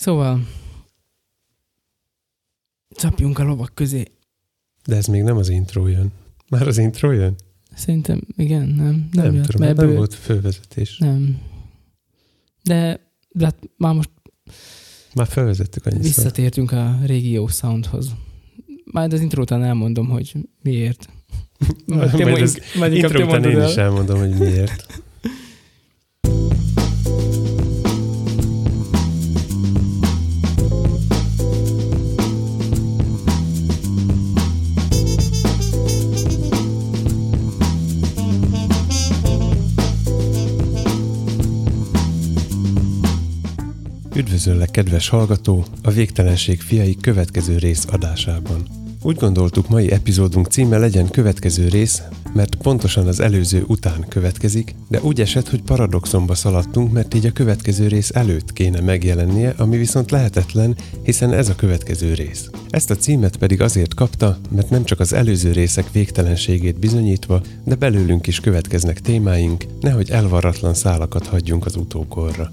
Szóval csapjunk a lovak közé. De ez még nem az intro jön. Már az intro jön? Szerintem igen, nem. Nem, Nem, jött, tudom, mert hát nem volt fölvezetés. Nem. De, de hát már most Már felvezettük annyiszor. visszatértünk a régió soundhoz. Majd az intro után elmondom, hogy miért. Majd, Majd majd inkább Intro után én is el. elmondom, hogy miért. Üdvözöllek, kedves hallgató, a Végtelenség fiai következő rész adásában. Úgy gondoltuk, mai epizódunk címe legyen következő rész, mert pontosan az előző után következik, de úgy esett, hogy paradoxonba szaladtunk, mert így a következő rész előtt kéne megjelennie, ami viszont lehetetlen, hiszen ez a következő rész. Ezt a címet pedig azért kapta, mert nem csak az előző részek végtelenségét bizonyítva, de belőlünk is következnek témáink, nehogy elvarratlan szálakat hagyjunk az utókorra.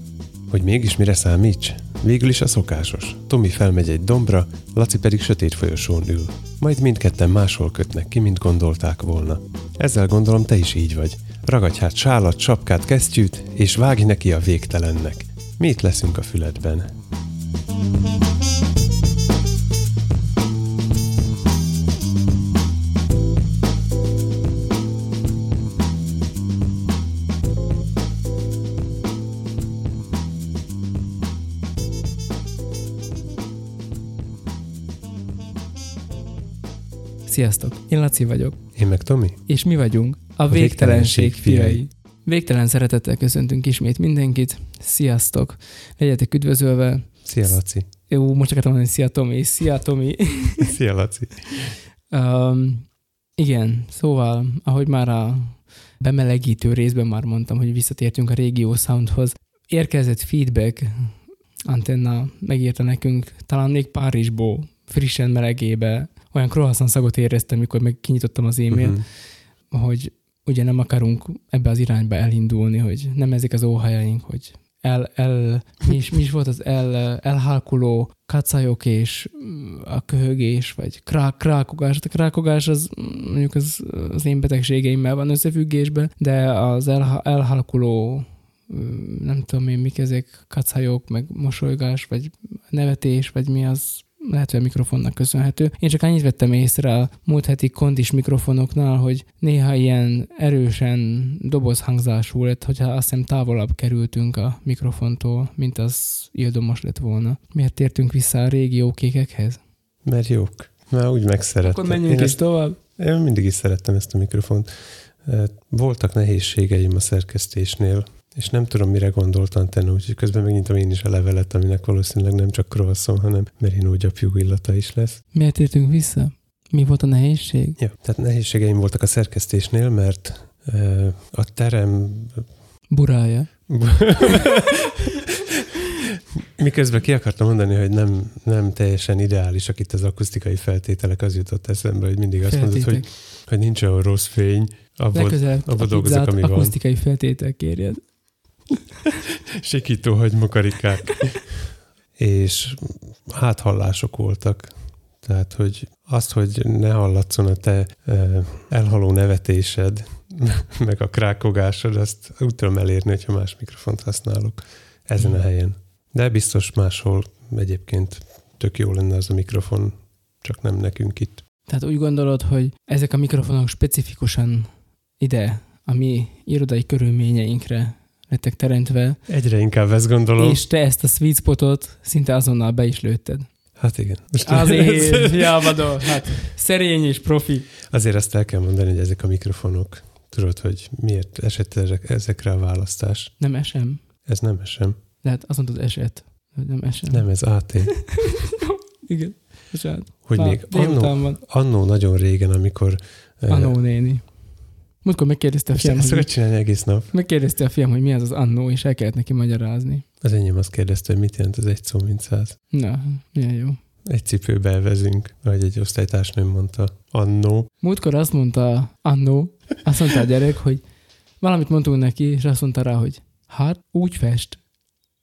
Hogy mégis mire számíts? Végül is a szokásos. Tomi felmegy egy dombra, Laci pedig sötét folyosón ül. Majd mindketten máshol kötnek ki, mint gondolták volna. Ezzel gondolom te is így vagy. Ragadj hát sálat, sapkát, kesztyűt, és vágj neki a végtelennek. Mi itt leszünk a füledben. Sziasztok, én Laci vagyok, Én meg Tomi? és mi vagyunk a A végtelenség végtelenség fiai. fiai. Végtelen szeretettel köszöntünk ismét mindenkit. Sziasztok! Legyetek üdvözölve. Szia Laci. Jó, most akartam mondani, szia Tomi, szia Tomi. Szia Laci. Um, igen, szóval, ahogy már a bemelegítő részben már mondtam, hogy visszatértünk a régió soundhoz, érkezett feedback, Antenna megírta nekünk, talán még Párizsból, frissen melegébe, olyan croissant szagot éreztem, mikor meg kinyitottam az e-mail, Mhm. hogy ugye nem akarunk ebbe az irányba elindulni, hogy nem ezek az óhajaink, hogy el, el, mi, is, mi is volt az el, elhalkuló kacajok és a köhögés, vagy krá, krákogás. Hát A krákogás az mondjuk az, az én betegségeimmel van összefüggésben, de az el, elhalkuló nem tudom én, mik ezek, kacajok, meg mosolygás, vagy nevetés, vagy mi az, lehet, hogy a mikrofonnak köszönhető. Én csak annyit vettem észre a múlt heti kondis mikrofonoknál, hogy néha ilyen erősen dobozhangzású lett, hogyha azt hiszem távolabb kerültünk a mikrofontól, mint az ildomos lett volna. Miért tértünk vissza a régi jó kékekhez? Mert jók. Már úgy megszerettem. Akkor menjünk Én is ezt tovább. Én mindig is szerettem ezt a mikrofont. Voltak nehézségeim a szerkesztésnél, és nem tudom, mire gondoltam te, úgyhogy közben megnyitom én is a levelet, aminek valószínűleg nem csak croissant, hanem merinó gyapjú illata is lesz. Miért tértünk vissza? Mi volt a nehézség? Ja, tehát nehézségeim voltak a szerkesztésnél, mert eh, a terem Burája. Miközben ki akartam mondani, hogy nem, nem teljesen ideálisak itt az akusztikai feltételek, az jutott eszembe, hogy mindig azt mondod, hogy, Feltétek. hogy nincs olyan rossz fény, abból Legközelebb abba a dolgozok, ami van. akusztikai feltétel kérjed. sikító hagymakarikák. és háthallások voltak. Tehát, hogy azt, hogy ne hallatszon a te elhaló nevetésed, meg a krákogásod, azt úgy tudom elérni, hogyha más mikrofont használok ezen a helyen. De biztos máshol egyébként tök jó lenne az a mikrofon, csak nem nekünk itt. Tehát úgy gondolod, hogy ezek a mikrofonok specifikusan ide, a mi irodai körülményeinkre lettek teremtve, Egyre inkább ezt gondolom. és te ezt a sweet spotot szinte azonnal be is lőtted. Hát igen. Most Azért, javadó, hát szerény és profi. Azért azt el kell mondani, hogy ezek a mikrofonok, tudod, hogy miért esett ezek- ezekre a választás. Nem esem. Ez nem esem. Lehet azt mondod eset, hogy nem esem. Nem, ez AT. Igen. Bocsánat. Hogy Már még annó, annó nagyon régen, amikor... eh, Annó néni. Múltkor megkérdezte a fiam, ezt hogy, csinálni egész nap. megkérdezte a fiam, hogy mi az az annó, és el kellett neki magyarázni. Az enyém azt kérdezte, hogy mit jelent az egy szó, mint száz. Na, milyen jó. Egy cipőbe elvezünk, ahogy egy osztálytársnőm mondta. Annó. Múltkor azt mondta Annó, azt mondta a gyerek, hogy valamit mondtunk neki, és azt mondta rá, hogy hát úgy fest.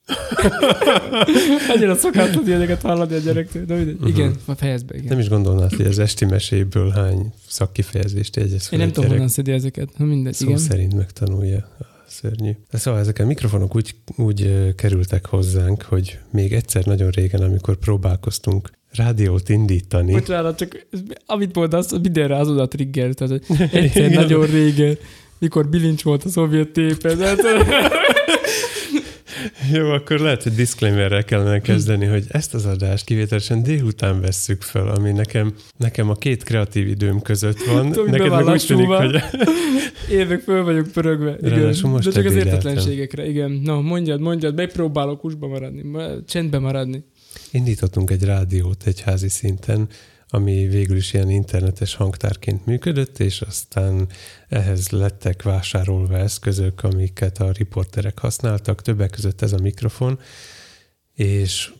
Annyira szokatlan ilyeneket hallani a gyerektől. De mindegy. Mhm. Igen, fejezd be, igen. Nem is gondolnád, hogy az esti meséből hány szakkifejezést jegyez Én nem tudom, honnan szedi ezeket. Na mindegy, Szó igen. szerint megtanulja. Szörnyű. Szóval ezek a mikrofonok úgy, úgy kerültek hozzánk, hogy még egyszer nagyon régen, amikor próbálkoztunk rádiót indítani, Bocsánat, csak amit mondasz, az mindenre az oda trigger. Tehát egyszer nagyon régen, mikor bilincs volt a szovjet tépezet. Jó, akkor lehet, hogy disclaimerrel kellene kezdeni, hogy ezt az adást kivételesen délután vesszük fel, ami nekem, nekem a két kreatív időm között van. Tudom, Neked meg úgy tűnik, hogy meg föl vagyok pörögve. Igen. Most De csak az értetlenségekre, igen. Na, mondjad, mondjad, megpróbálok húsba maradni, ma- csendbe maradni. indítottunk egy rádiót egy házi szinten, ami végül is ilyen internetes hangtárként működött, és aztán ehhez lettek vásárolva eszközök, amiket a riporterek használtak, többek között ez a mikrofon, és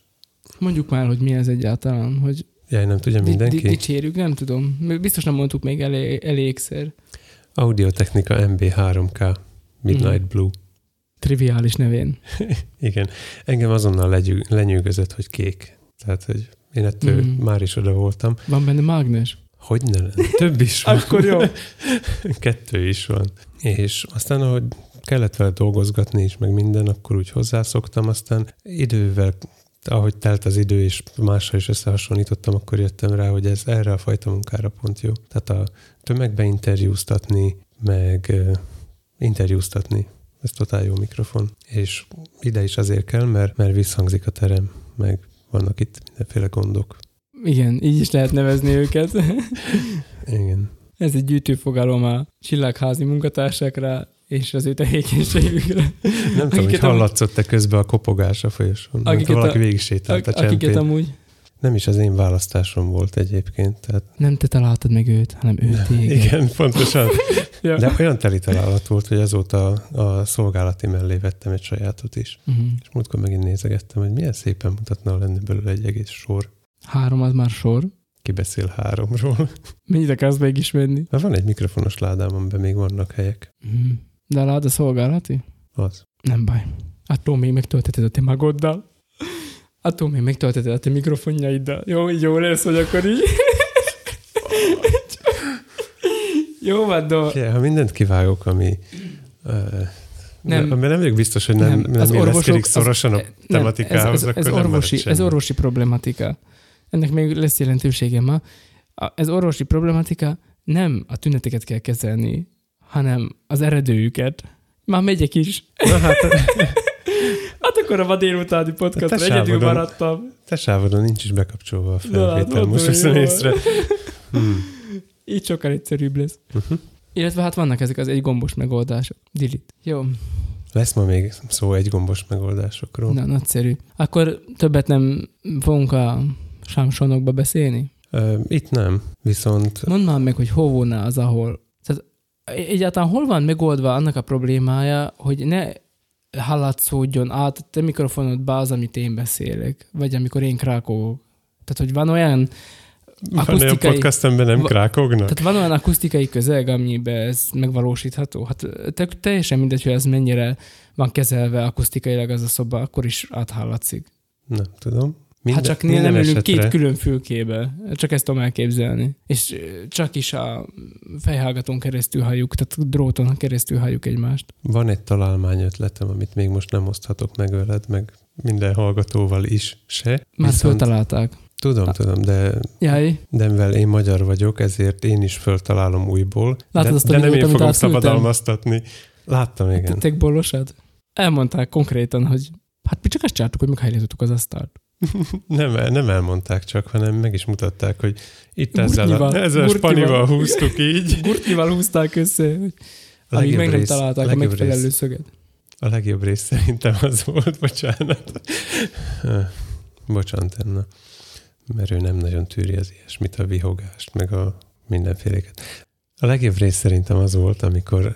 Mondjuk már, hogy mi ez egyáltalán, hogy jaj, nem tudja di- di- mindenki? dicsérjük, nem tudom. Biztos nem mondtuk még elég, elégszer. Audiotechnika MB3K Midnight Mhm. Blue. Triviális nevén. Igen, engem azonnal legyű, lenyűgözött, hogy kék. Tehát, hogy én ettől Mhm. már is oda voltam. Van benne mágnes? Hogy ne lenne? Több is van. Akkor jó. Kettő is van. És aztán, ahogy kellett vele dolgozgatni is, meg minden, akkor úgy hozzászoktam, aztán idővel, ahogy telt az idő, és mással is összehasonlítottam, akkor jöttem rá, hogy ez erre a fajta munkára pont jó. Tehát a tömegbe interjúztatni, meg interjúztatni, ez totál jó mikrofon. És ide is azért kell, mert, mert visszhangzik a terem, meg vannak itt mindenféle gondok. Igen, így is lehet nevezni őket. Igen. Ez egy gyűjtőfogalom a csillagházi munkatársakra és az ő tevékenységükre. Nem tudom, hogy Akiket hallatszott-e közben a kopogás a folyosón. Akiket Akiket valaki a- végig sétált a akiket csempén. amúgy Nem is az én választásom volt egyébként. Tehát, nem te találtad meg őt, hanem ő téged. igen, pontosan. Ja. De olyan teli találat volt, hogy azóta a szolgálati mellé vettem egy sajátot is. Uh-huh. És múltkor megint nézegettem, hogy milyen szépen mutatna lenni belőle egy egész sor. Három az már sor. Ki beszél háromról. Mennyit akarsz megismerni? Na, van egy mikrofonos ládám, amiben még vannak helyek. Uh-huh. De a szolgálati? Az. Nem baj. Attól még megtöltheted a te magoddal. Attól még megtöltheted a te mikrofonjaiddal. Jó, jó lesz, hogy akkor így. jó van. Figyelj, ha mindent kivágok, ami... Uh, Nem. nem, nem vagyok biztos, hogy nem, nem, nem az orvosok- az- szorosan a Nem, tematikához, ez, ez, ez, nem orvosi, ez orvosi problematika. Ennek még lesz jelentősége ma. A- Ez orvosi problematika nem a tüneteket kell kezelni, hanem az eredőjüket. Már megyek is. Na Hát akkor a ma délutáni podcastra egyedül maradtam. te sávodon nincs is bekapcsolva a Na, felvétel, most mondom, veszem észre. Hmm. Így sokkal egyszerűbb lesz. Uh-huh. Illetve hát vannak ezek az egy gombos megoldások. Delete. Jó, Lesz ma még szó egy gombos megoldásokról. na, nagyszerű. Akkor többet nem fogunk a sámsonokba beszélni? Ö, Itt nem, viszont Mondd már meg, hogy hol volna az, ahol... Tehát egyáltalán hol van megoldva annak a problémája, hogy ne hallatszódjon át a te mikrofonodba az, amit én beszélek, vagy amikor én krákogok. Tehát, hogy van olyan, van olyan akusztikai- podcast, amiben nem krákognak? tehát van olyan akusztikai közeg, amiben ez megvalósítható. Hát te, teljesen mindegy, hogy ez mennyire van kezelve akusztikailag az a szoba, akkor is áthallatszik. Nem tudom. Minden, hát csak nem ülünk két külön fülkébe. Csak ezt tudom elképzelni. És csak is a fejhallgatón keresztül halljuk, tehát dróton keresztül halljuk egymást. Van egy találmány ötletem, amit még most nem oszthatok meg veled, meg minden hallgatóval is se. Már Viszont- föltalálták. Tudom, tudom, de, Jaj, de mivel én magyar vagyok, ezért én is föltalálom újból. Látod de, azt de nem én fogom szabadalmaztatni. Láttam, igen. tettek bollosad? Elmondták konkrétan, hogy hát mi csak azt csináltuk, hogy meghelyeztük az asztalt. Nem, nem elmondták csak, hanem meg is mutatták, hogy itt ezzel a, ezzel a spanival húztuk így. Gurtnyival húzták össze, hogy amíg meg nem találták a legjobb megfelelő rész, szöget. a legjobb rész szerintem az volt, bocsánat. Bocsánat, Enna. Mert ő nem nagyon tűri az ilyesmit, a vihogást, meg a mindenféléket. A legjobb rész szerintem az volt, amikor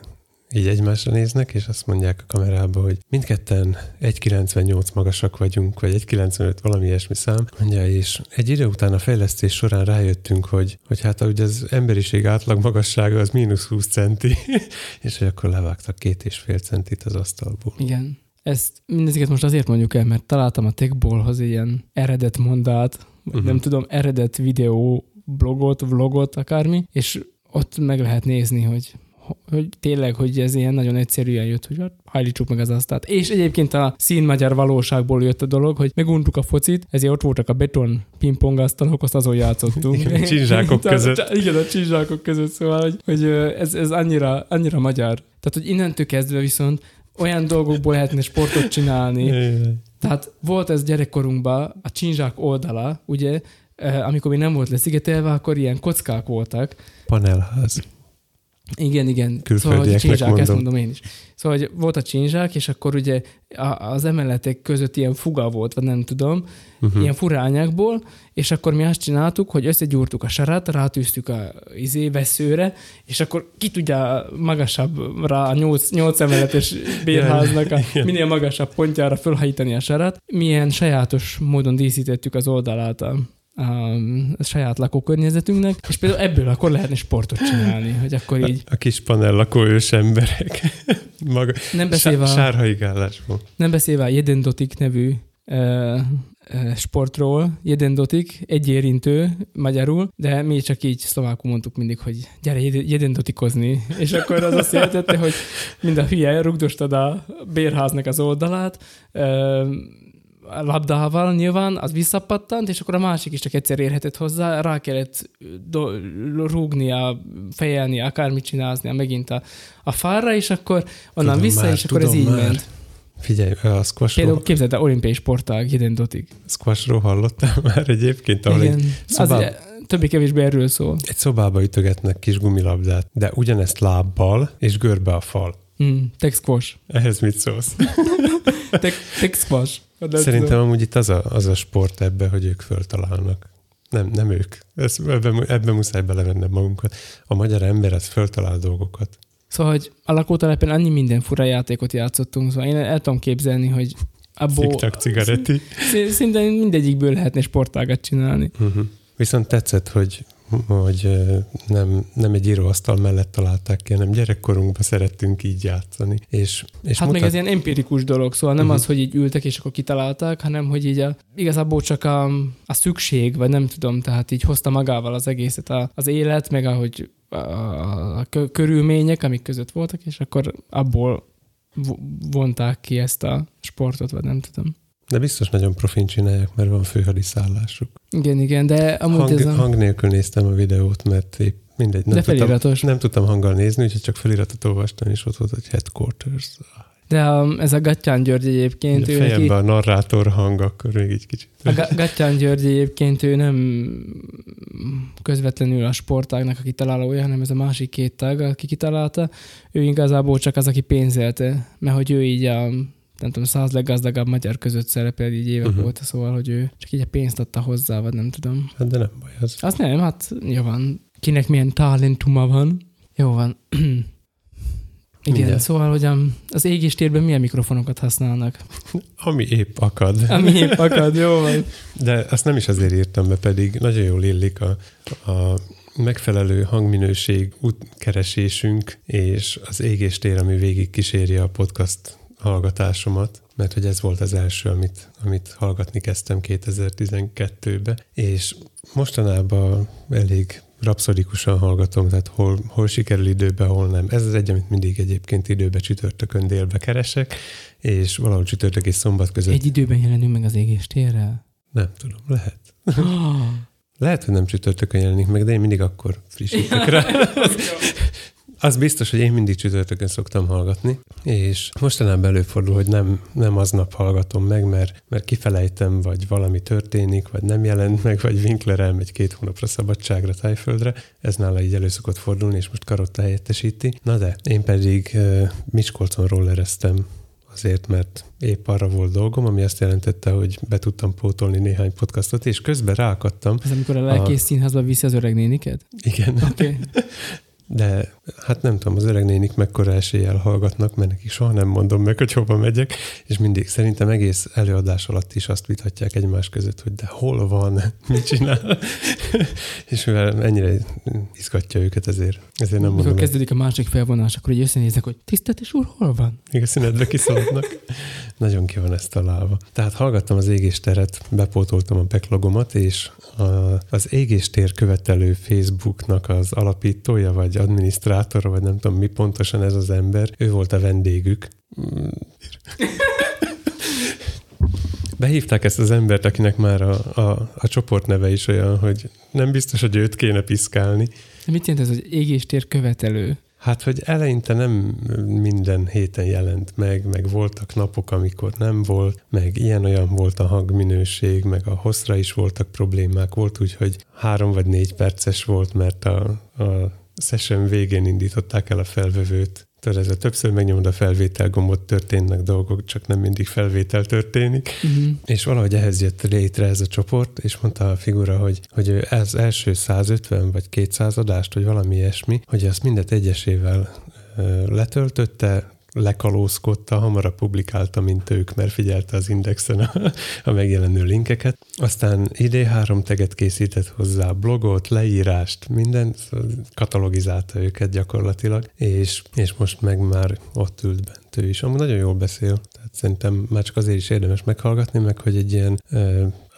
így egymásra néznek, és azt mondják a kamerába, hogy mindketten 1,98 magasak vagyunk, vagy 1,95 valami ilyesmi szám, mondja, és egy idő után a fejlesztés során rájöttünk, hogy, hogy hát ugye az emberiség átlag magassága az mínusz 20 centi, és hogy akkor levágtak két és fél centit az asztalból. Igen. ezt mindezeket most azért mondjuk el, mert találtam a Techballhoz ilyen eredet mondát, uh-huh. nem tudom, eredet videó blogot, vlogot, akármi, és ott meg lehet nézni, hogy hogy tényleg, hogy ez ilyen nagyon egyszerűen jött, hogy hát hajlítsuk meg az asztalt. És egyébként a színmagyar valóságból jött a dolog, hogy meguntuk a focit, ezért ott voltak a beton pingpong asztalok, azt azon játszottunk. Igen, a csinzsákok között. Igen, a csinzsákok között, szóval, hogy, hogy ez, ez annyira, annyira magyar. Tehát, hogy innentől kezdve viszont olyan dolgokból lehetne sportot csinálni. Tehát volt ez gyerekkorunkban a csinzsák oldala, ugye, amikor még nem volt leszigetelve, akkor ilyen kockák voltak. Panelház. Igen, igen. Szóval, hogy csinzsák, mondom. ezt mondom én is. Szóval, hogy volt a csinzsák, és akkor ugye az emeletek között ilyen fuga volt, vagy nem tudom, uh-huh. ilyen furányákból, és akkor mi azt csináltuk, hogy összegyúrtuk a sarat, rátűztük a izé veszőre, és akkor ki tudja magasabbra a nyolc, nyolc emeletes bérháznak a minél magasabb pontjára fölhajítani a sarat. Milyen sajátos módon díszítettük az oldalát a a, a saját lakókörnyezetünknek, és például ebből akkor lehetne sportot csinálni, hogy akkor így... A, a kis panel lakó ős emberek. Maga, nem beszélve, sárhaigálásból. Nem beszélve a Jedendotik nevű uh, sportról, Jedendotik, egy érintő magyarul, de mi csak így szlovákul mondtuk mindig, hogy gyere Jedendotikozni, és akkor az azt jelentette, hogy mind a hülye rugdostad a bérháznak az oldalát, labdával nyilván, az visszapattant, és akkor a másik is csak egyszer érhetett hozzá, rá kellett do- rúgnia, fejelni, akármit csinálni megint a, a fára, és akkor onnan tudom vissza, már, és akkor ez így már. ment. Figyelj, a squashról... Például képzeld, olimpiai sportág, jeden dotig. Squashról hallottál már egyébként, ahol Igen, egy szobá... az többé-kevésbé erről szól. Egy szobába ütögetnek kis gumilabdát, de ugyanezt lábbal és görbe a fal. Mm, tech squash. Ehhez mit szólsz? tech, tech squash. Szerintem tudom. amúgy itt az a, az a sport ebbe, hogy ők föltalálnak. Nem, nem ők. Ez, ebben, ebbe muszáj belevennem magunkat. A magyar ember az föltalál dolgokat. Szóval, hogy a lakótelepen annyi minden fura játékot játszottunk, szóval én el tudom képzelni, hogy abból... Sziktak cigaretti. Szinte mindegyikből lehetne sportágat csinálni. Uh-huh. Viszont tetszett, hogy hogy nem, nem egy íróasztal mellett találták ki, hanem gyerekkorunkban szerettünk így játszani. És, és hát mutat... még ez ilyen empirikus dolog, szóval nem uh-huh. az, hogy így ültek és akkor kitalálták, hanem hogy így a, igazából csak a, a szükség, vagy nem tudom, tehát így hozta magával az egészet a, az élet, meg ahogy a, a körülmények, amik között voltak, és akkor abból vonták ki ezt a sportot, vagy nem tudom. De biztos nagyon profin csinálják, mert van főhadiszállásuk. Igen, igen, de amúgy hang, ez a... hang nélkül néztem a videót, mert épp mindegy. Nem de feliratos. Tudtam, nem tudtam hanggal nézni, úgyhogy csak feliratot olvastam, és ott volt, hogy headquarters. De a, ez a Gattyán György egyébként... A fejemben neki, a narrátor hang, akkor még így kicsit. A Gattyán György egyébként ő nem közvetlenül a sportágnak a kitalálója, hanem ez a másik két tag, aki kitalálta. Ő igazából csak az, aki pénzelte, mert hogy ő így a nem tudom, száz leggazdagabb magyar között szerepel így évek uh-huh. óta, szóval, hogy ő csak így a pénzt adta hozzá, vagy nem tudom. Hát de nem baj az. Az nem, hát jó van. Kinek milyen talentuma van. Jó van. Igen, Mindjárt. szóval, hogy az égéstérben milyen mikrofonokat használnak? Ami épp akad. Ami épp akad, jó van. De azt nem is azért írtam be, pedig nagyon jól illik a, a megfelelő hangminőség útkeresésünk, és az égéstér, ami végig kíséri a podcast hallgatásomat, mert hogy ez volt az első, amit, amit hallgatni kezdtem 2012-ben, és mostanában elég rapszodikusan hallgatom, tehát hol, hol sikerül időbe, hol nem. Ez az egy, amit mindig egyébként időbe csütörtökön délbe keresek, és valahol csütörtök és szombat között. Egy időben jelenünk meg az égéstérrel? Nem tudom, lehet. lehet, hogy nem csütörtökön jelenik meg, de én mindig akkor frissítek rá. Az biztos, hogy én mindig csütörtökön szoktam hallgatni, és mostanában előfordul, hogy nem, nem aznap hallgatom meg, mert, mert kifelejtem, vagy valami történik, vagy nem jelent meg, vagy Winkler elmegy két hónapra szabadságra Tájföldre. Ez nála így elő szokott fordulni, és most Karotta helyettesíti. Na de, én pedig uh, Miskolcon rollereztem azért, mert épp arra volt dolgom, ami azt jelentette, hogy be tudtam pótolni néhány podcastot, és közben ráakadtam. Ez amikor a lelkész a... színházba viszi az öreg néniket? Igen. Okay. de hát nem tudom, az öreg nénik mekkora eséllyel hallgatnak, mert nekik soha nem mondom meg, hogy hova megyek, és mindig szerintem egész előadás alatt is azt vitatják egymás között, hogy de hol van, mit csinál, és mivel ennyire izgatja őket, ezért, ezért nem Mikor kezdődik a másik felvonás, akkor így összenézek, hogy tisztelt és úr, hol van? Még a szünetbe kiszaladnak. Nagyon ki van ezt találva. Tehát hallgattam az égésteret, bepótoltam a backlogomat, és a, az égéstér követelő Facebooknak az alapítója, vagy adminisztrátora, vagy nem tudom mi pontosan ez az ember, ő volt a vendégük. Behívták ezt az embert, akinek már a, a, a csoport neve is olyan, hogy nem biztos, hogy őt kéne piszkálni. De mit jelent ez, hogy égéstér követelő? Hát, hogy eleinte nem minden héten jelent meg, meg voltak napok, amikor nem volt, meg ilyen-olyan volt a hangminőség, meg a hosszra is voltak problémák. Volt úgy, hogy három vagy négy perces volt, mert a, a session végén indították el a felvevőt, Tudod, ez a többször megnyomod a felvétel gombot, történnek dolgok, csak nem mindig felvétel történik. Uh-huh. És valahogy ehhez jött létre ez a csoport, és mondta a figura, hogy, hogy ez első 150 vagy 200 adást, vagy valami ilyesmi, hogy azt mindet egyesével letöltötte, lekalózkodta, hamarabb publikálta, mint ők, mert figyelte az indexen a, a megjelenő linkeket. Aztán ID3 teget készített hozzá, blogot, leírást, mindent, katalogizálta őket gyakorlatilag, és, és most meg már ott ült bent ő is. Amúgy nagyon jól beszél, tehát szerintem már csak azért is érdemes meghallgatni, meg hogy egy ilyen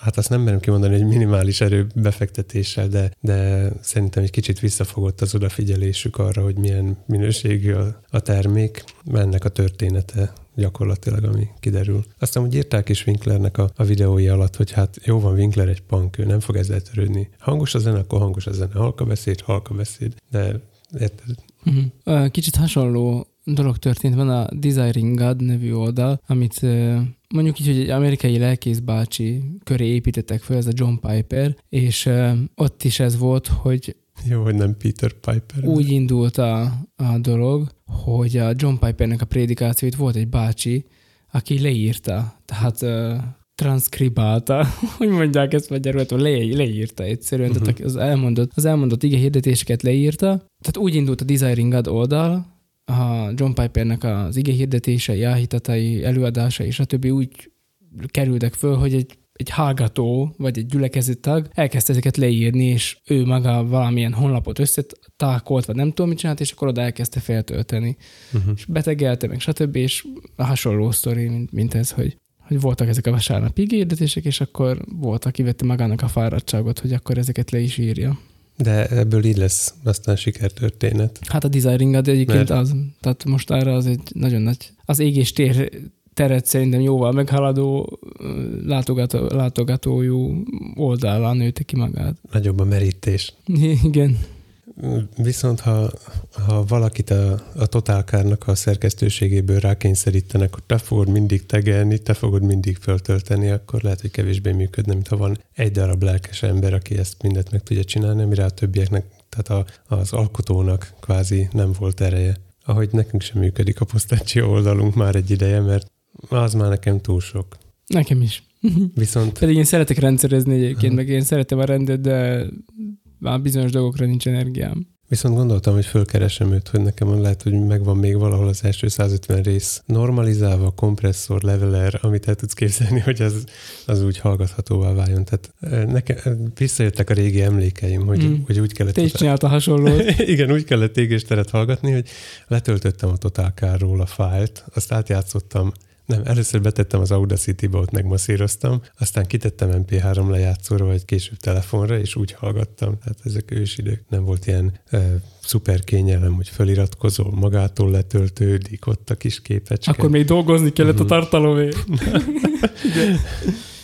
hát azt nem merem kimondani, hogy minimális erő befektetéssel, de, de szerintem egy kicsit visszafogott az odafigyelésük arra, hogy milyen minőségű a, a termék, ennek a története gyakorlatilag, ami kiderül. Aztán úgy írták is Winklernek a, a videói alatt, hogy hát jó van, Winkler egy punk, ő nem fog ezzel törődni. Hangos a zene, akkor hangos a zene, halka beszéd, halka beszéd, de érted? Uh-huh. Kicsit hasonló dolog történt, van a Desiring God nevű oldal, amit mondjuk így, hogy egy amerikai lelkész bácsi köré építettek fel, ez a John Piper, és ott is ez volt, hogy jó, hogy nem Peter Piper. Úgy indult a, a dolog, hogy a John Pipernek a prédikációit volt egy bácsi, aki leírta, tehát uh, transzkribálta, hogy mondják ezt magyarul, le, leírta egyszerűen, uh-huh. tehát az elmondott, az elmondott ige hirdetéseket leírta. Tehát úgy indult a Desiring God oldal, a John Pipernek az ige hirdetései, áhítatai, előadásai, stb. úgy kerültek föl, hogy egy egy hallgató, vagy egy gyülekező tag elkezdte ezeket leírni, és ő maga valamilyen honlapot összetákolt, vagy nem tudom mit csinált, és akkor oda elkezdte feltölteni. Uh-huh. És betegelte, meg stb. És hasonló sztori, mint, mint ez, hogy, hogy voltak ezek a vasárnapi ígérdetések, és akkor volt, aki vette magának a fáradtságot, hogy akkor ezeket le is írja. De ebből így lesz aztán sikertörténet. Hát a Desiring ad egyébként Mert... az. Tehát most arra az egy nagyon nagy... Az égés tér teret szerintem jóval meghaladó látogató, látogatójú oldalán nőtte ki magát. Nagyobb a merítés. Igen. Viszont ha, ha valakit a, a totálkárnak a szerkesztőségéből rákényszerítenek, hogy te fogod mindig tegelni, te fogod mindig föltölteni, akkor lehet, hogy kevésbé működne, mint ha van egy darab lelkes ember, aki ezt mindet meg tudja csinálni, amire a többieknek, tehát a, az alkotónak kvázi nem volt ereje. Ahogy nekünk sem működik a posztácsi oldalunk már egy ideje, mert az már nekem túl sok. Nekem is. Viszont... Pedig én szeretek rendszerezni egyébként, meg én szeretem a rendet, de már bizonyos dolgokra nincs energiám. Viszont gondoltam, hogy fölkeresem őt, hogy nekem lehet, hogy megvan még valahol az első 150 rész normalizálva, kompresszor, leveler, amit el tudsz képzelni, hogy az, az úgy hallgathatóvá váljon. Tehát nekem visszajöttek a régi emlékeim, hogy, mm. hogy úgy kellett... Te is csinálta hasonlót. Igen, úgy kellett égésteret hallgatni, hogy letöltöttem a Totálkárról a fájlt, azt átjátszottam nem, először betettem az Audacity-ba, ott megmasszíroztam, aztán kitettem MP3 lejátszóra, vagy később telefonra, és úgy hallgattam. Tehát ezek ősidők. Nem volt ilyen e, szuper kényelem, hogy feliratkozol, magától letöltődik, ott a kis képecske. Akkor még dolgozni kellett a mhm. tartalomért.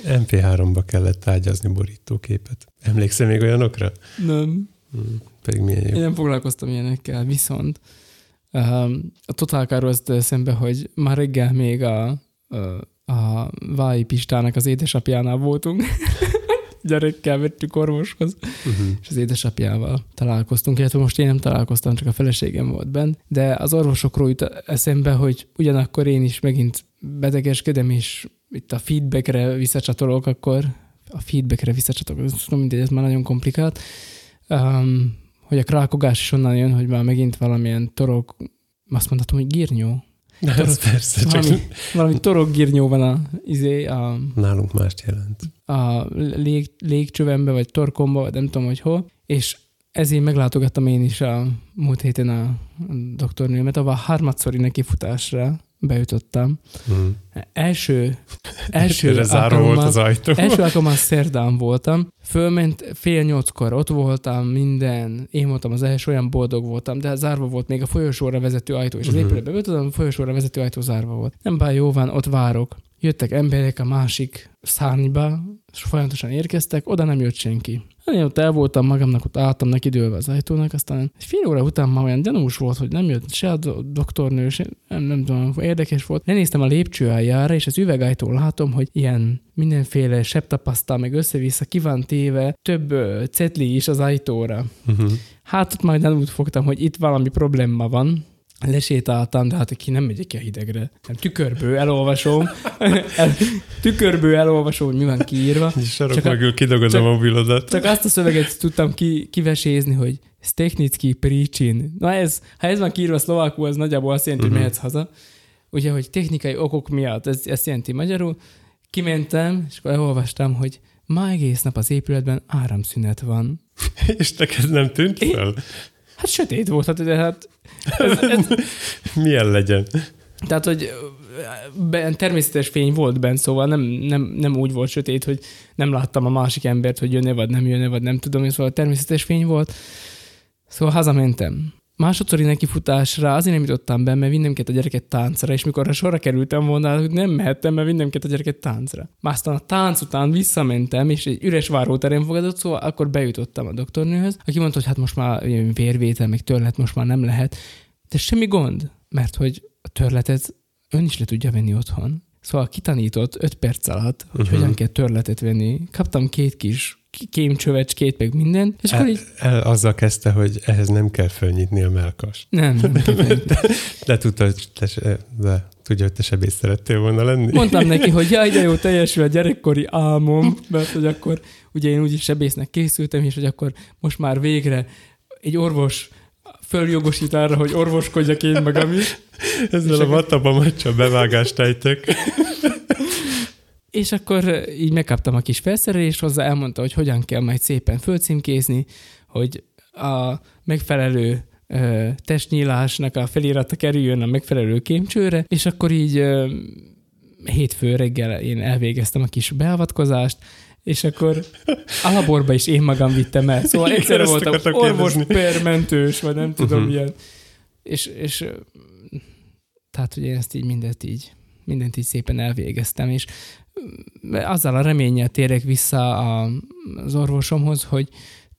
MP3-ba kellett ágyazni borítóképet. Emlékszel még olyanokra? Nem. Hmm, pedig milyen jó. Én nem foglalkoztam ilyenekkel, viszont a totálkáról az szembe, hogy már reggel még a, a, a Vái Pistának az édesapjánál voltunk. Gyerekkel vettük orvoshoz, uh-huh. és az édesapjával találkoztunk, illetve most én nem találkoztam, csak a feleségem volt benn, de az orvosokról jut eszembe, hogy ugyanakkor én is megint betegeskedem, és itt a feedbackre visszacsatolok, akkor a feedbackre visszacsatolok, ez mindegy, ez már nagyon komplikált. Um, hogy a krákogás is onnan jön, hogy már megint valamilyen torok, azt mondhatom, hogy gírnyó. De torok, ez persze, csak... Valami, valami torokgírnyó van a, izé, a... Nálunk mást jelent. A lég, légcsövembe, vagy torkomba, vagy nem tudom, hogy hol, és ezért meglátogattam én is a múlt héten a doktornőmet, ahol harmadszori nekifutásra beütöttem. Mm. Első, első Erre zárva volt az ajtó. első alkalommal szerdán voltam, fölment fél nyolckor, ott voltam, minden, én voltam az első, olyan boldog voltam, de zárva volt még a folyosóra vezető ajtó, és az Mhm. épületbe beütöttem, a folyosóra vezető ajtó zárva volt. Nem baj, jó van, ott várok. Jöttek emberek a másik szárnyba, és folyamatosan érkeztek, oda nem jött senki. Én ott el voltam magamnak, ott álltam neki időlve az ajtónak, aztán egy fél óra után már olyan gyanús volt, hogy nem jött se a do- doktornő, se, nem, nem tudom, érdekes volt. Lenéztem a lépcső aljára, és az üvegajtól látom, hogy ilyen mindenféle septapasztal, meg össze-vissza ki van téve, több cetli is az ajtóra. Mhm. Hát ott majd úgy fogtam, hogy itt valami probléma van. Lesétáltam, de hát ki nem megyek ki a hidegre. Nem, tükörből elolvasom. El, tükörből elolvasom, hogy mi van kiírva. Sarok Csak mögül csak- a mobilodat. Csak azt a szöveget tudtam ki, kivesézni, hogy Steknicki Pricsin. Na ez, ha ez van kiírva szlovákul, az nagyjából azt jelenti, hogy Mhm. mehetsz haza. Ugye, hogy technikai okok miatt, ez, ezt jelenti magyarul. Kimentem, és akkor elolvastam, hogy ma egész nap az épületben áramszünet van. És neked nem tűnt fel? Hát sötét volt, hát, de hát ez, ez, Milyen legyen? Tehát, hogy ben, természetes fény volt bent, szóval nem, nem, nem úgy volt sötét, hogy nem láttam a másik embert, hogy jönne vagy nem jönne, vagy nem tudom, szóval természetes fény volt. Szóval hazamentem. Másodszori nekifutásra azért nem jutottam be, mert vinnem kellett a gyereket táncra, és mikor a sorra kerültem volna, hogy nem mehettem, mert vinnem kellett a gyereket táncra. Már aztán a tánc után visszamentem, és egy üres váróterem fogadott, szóval akkor bejutottam a doktornőhöz, aki mondta, hogy hát most már vérvétel, meg törlet most már nem lehet. De semmi gond, mert hogy a törletet ön is le tudja venni otthon. Szóval kitanított 5 perc alatt, hogy uh-huh. hogyan kell törletet venni. Kaptam két kis kémcsövecskét, meg minden, és akkor El, így el, azzal kezdte, hogy ehhez nem kell fölnyitni a melkast. nem, nem kell venni. De tudta, hogy te, se, de tudja, hogy te sebész szerettél volna lenni. Mondtam neki, hogy jaj, de jó, teljesül a gyerekkori álmom, mert hogy akkor ugye én úgyis sebésznek készültem, és hogy akkor most már végre egy orvos följogosít arra, hogy orvoskodjak én magam is. Ezzel a vataba macsa bevágást ejtök. És akkor így megkaptam a kis felszerelést hozzá, elmondta, hogy hogyan kell majd szépen fölcímkézni, hogy a megfelelő ö, testnyílásnak a felirata kerüljön a megfelelő kémcsőre, és akkor így ö, hétfő reggel én elvégeztem a kis beavatkozást, és akkor a laborba is én magam vittem el. Szóval egyszerre voltam orvos kérdezni. per mentős, vagy nem tudom, Mhm. ilyen. És, és tehát, hogy én ezt így mindent így, mindent így szépen elvégeztem, és azzal a reménnyel térek vissza a, az orvosomhoz, hogy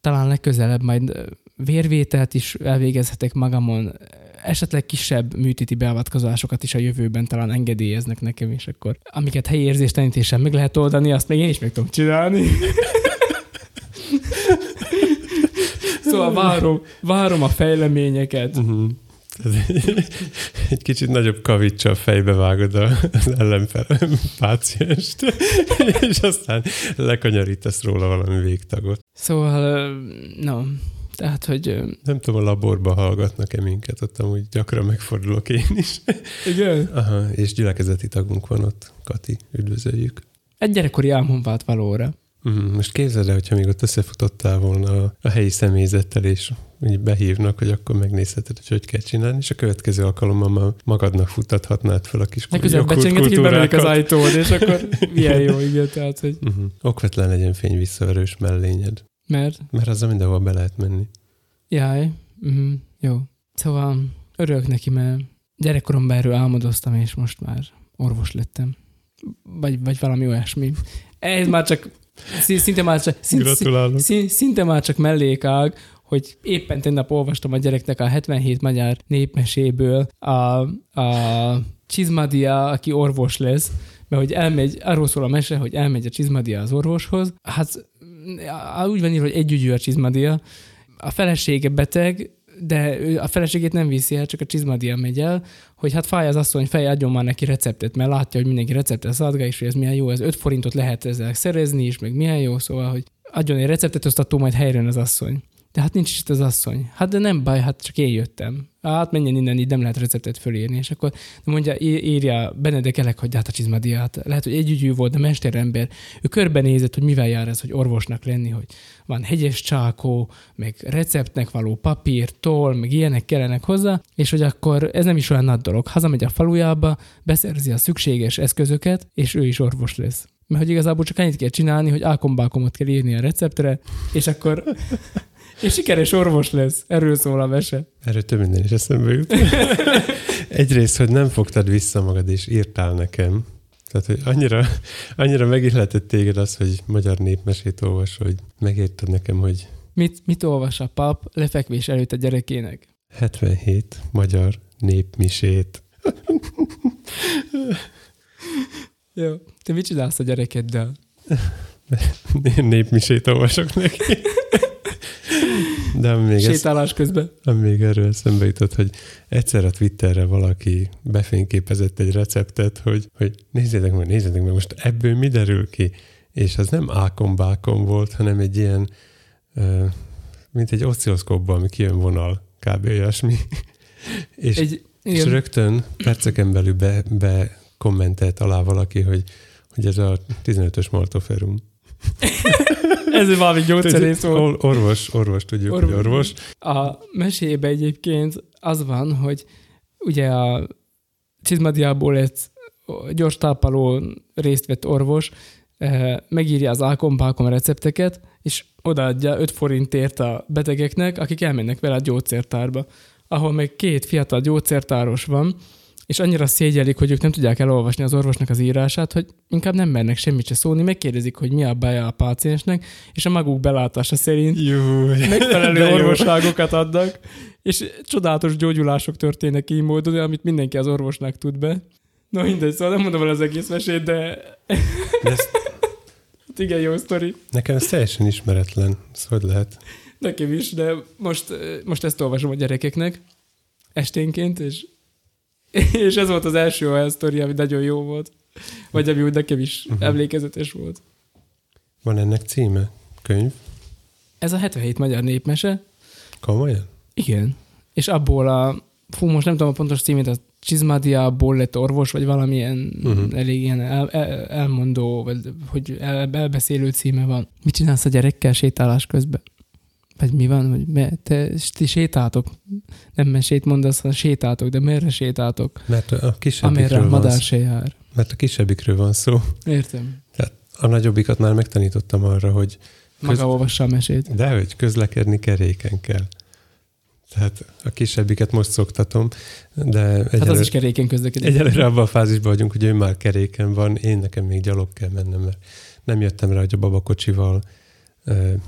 talán legközelebb majd vérvételt is elvégezhetek magamon, esetleg kisebb műtéti beavatkozásokat is a jövőben talán engedélyeznek nekem, és akkor amiket helyi érzéstelenítéssel meg lehet oldani, azt még én is meg tudom csinálni. szóval várom, várom a fejleményeket. Uh-huh. Egy kicsit nagyobb kavicsal fejbe vágod az ellenfel pácienst, és aztán lekanyarítasz róla valami végtagot. Szóval, no, tehát, hogy Nem tudom, a laborban hallgatnak-e minket, ott amúgy gyakran megfordulok én is. igen, Aha, és gyülekezeti tagunk van ott, Kati, üdvözöljük. egy gyerekkori álmom vált valóra. Uh-huh. Most képzeld el, hogyha még ott összefutottál volna a helyi személyzettel, és így behívnak, hogy akkor megnézheted, hogy hogy kell csinálni, és a következő alkalommal már magadnak futtathatnád fel a kis Legközelebb becsengetik, hogy bemegyek az ajtón, és akkor milyen jó, igen, tehát, hogy Uh-huh. Okvetlen legyen fény visszaverős mellényed, mert, mert azzal mindenhol be lehet menni. jaj, uh-huh, jó. Szóval örülök neki, mert gyerekkoromban erről álmodoztam, és most már orvos lettem. Vagy, vagy valami olyasmi. Ez már csak, szinte már csak, szinte, Szinte már csak mellékág, hogy éppen tegnap olvastam a gyereknek a 77 magyar népmeséből a, a Csizmadia, aki orvos lesz, mert hogy elmegy, arról szól a mese, hogy elmegy a Csizmadia az orvoshoz. Hát úgy van írva, hogy együgyű a Csizmadia. A felesége beteg, de a feleségét nem viszi el, csak a Csizmadia megy el, hogy hát fáj az asszony fej, adjon már neki receptet, mert látja, hogy mindenki receptet szaladgál, és hogy ez milyen jó, ez 5 forintot lehet ezzel szerezni is, meg milyen jó, szóval, hogy adjon egy receptet, azt attól majd helyre jön az asszony. De hát nincs is itt az asszony. Hát de nem baj, hát csak én jöttem. Hát menjen innen, így nem lehet receptet fölírni. És akkor mondja, írja Benedek Elek, hogy hát a csizmadiát. Lehet, hogy együgyű volt, de mesterember. Ő körbenézett, hogy mivel jár ez, hogy orvosnak lenni, hogy van hegyes csákó, meg receptnek való papír, toll, meg ilyenek kellenek hozzá, és hogy akkor ez nem is olyan nagy dolog. Hazamegy a falujába, beszerzi a szükséges eszközöket, és ő is orvos lesz mert hogy igazából csak annyit kell csinálni, hogy ákombákomot kell írni a receptre, és akkor és sikeres orvos lesz. Erről szól a mese. Erről több minden is eszembe jut. Egyrészt, hogy nem fogtad vissza magad, és írtál nekem. Tehát, hogy annyira, annyira megilletett téged az, hogy magyar népmesét olvas, hogy megérted nekem, hogy... Mit, mit olvas a pap lefekvés előtt a gyerekének? 77 magyar népmisét. Jó. Te mit csinálsz a gyerekeddel? Népmisét olvasok neki. De még Sétálás ez, közben. Még erről eszembe jutott, hogy egyszer a Twitterre valaki befényképezett egy receptet, hogy, hogy nézzétek meg, nézzétek meg, most ebből mi derül ki? És az nem ákom-bákom volt, hanem egy ilyen, mint egy oszcilloszkópban, ami kijön vonal, kb. olyasmi. és, egy, és rögtön perceken belül be, be kommentelt alá valaki, hogy, hogy ez a 15-ös Maltoferum. Ez valami gyógyszerész volt. Orvos, orvos, tudjuk, orvos. hogy orvos. A mesébe egyébként az van, hogy ugye a Csizmadiából egy gyors tápaló részt vett orvos, eh, megírja az ákompákom recepteket, és odaadja 5 forintért a betegeknek, akik elmennek vele a gyógyszertárba, ahol meg két fiatal gyógyszertáros van, és annyira szégyelik, hogy ők nem tudják elolvasni az orvosnak az írását, hogy inkább nem mernek semmit se szólni, megkérdezik, hogy mi a baja a páciensnek, és a maguk belátása szerint Júj, megfelelő orvosságokat adnak, és csodálatos gyógyulások történnek így módon, amit mindenki az orvosnak tud be. No mindegy, szóval nem mondom el az egész mesét, de... de ezt... hát igen, jó sztori. Nekem ez teljesen ismeretlen, ez hogy lehet? Nekem is, de most, most ezt olvasom a gyerekeknek esténként, és és ez volt az első olyan sztori, ami nagyon jó volt. Vagy ami úgy nekem is uh-huh. emlékezetes volt. Van ennek címe? Könyv? Ez a 77 magyar népmese. Komolyan? Igen. És abból a, fú, most nem tudom a pontos címét, a Csizmadiából lett orvos, vagy valamilyen uh-huh. elég ilyen el, el, elmondó, vagy hogy el, elbeszélő címe van. Mit csinálsz a gyerekkel sétálás közben? Vagy mi van, hogy me, te, ti sétáltok, nem mesét mondasz, hanem sétáltok, de merre sétáltok? Mert a kisebbikről Amerre a madár se jár. Mert a kisebbikről van szó. Értem. Tehát a nagyobbikat már megtanítottam arra, hogy... Köz... Maga olvassa a mesét. De hogy közlekedni keréken kell. Tehát a kisebbiket most szoktatom, de... Egyelőre, hát az is keréken közlekedik. Egyelőre abban a fázisban vagyunk, hogy ő már keréken van, én nekem még gyalog kell mennem, mert nem jöttem rá, hogy a babakocsival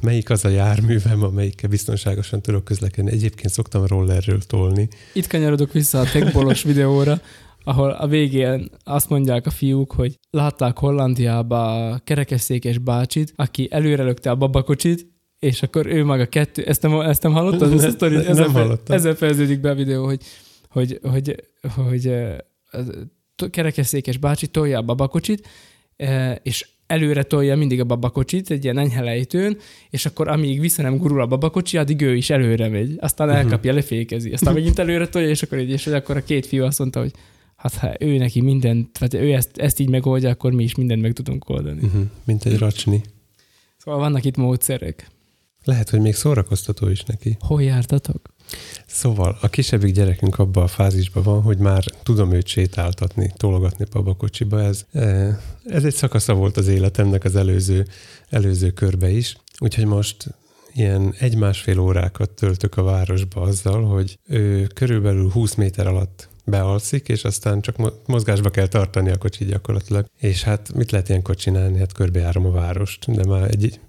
melyik az a járművem, amelyikkel biztonságosan tudok közlekedni. Egyébként szoktam rollerről tolni. Itt kanyarodok vissza a techbolos videóra, ahol a végén azt mondják a fiúk, hogy látták Hollandiába a kerekesszékes bácsit, aki előrelökte a babakocsit, és akkor ő maga kettő, ezt nem, ezt nem hallottad? Ne, ezt ezzel, nem hallottam. Ezzel fejeződik be a videó, hogy, hogy, hogy, hogy, hogy kerekesszékes bácsi tolja a babakocsit, és előre tolja mindig a babakocsit egy ilyen enyhe lejtőn, és akkor amíg vissza nem gurul a babakocsi, addig ő is előre megy. Aztán mhm. elkapja, lefékezi. Aztán megint előre tolja, és akkor így, és akkor a két fiú azt mondta, hogy hát ha ő neki mindent, vagy ő ezt, ezt így megoldja, akkor mi is mindent meg tudunk oldani. Uh-huh. Mint egy racsni. Szóval vannak itt módszerek. Lehet, hogy még szórakoztató is neki. Hol jártatok? Szóval a kisebbik gyerekünk abban a fázisban van, hogy már tudom őt sétáltatni, tologatni babakocsiba. Ez, e, ez egy szakasza volt az életemnek az előző, előző körbe is. Úgyhogy most ilyen egy-másfél órákat töltök a városba azzal, hogy ő körülbelül 20 méter alatt bealszik, és aztán csak mozgásba kell tartani a kocsit gyakorlatilag. És hát mit lehet ilyenkor csinálni? Hát körbejárom a várost, de már egy,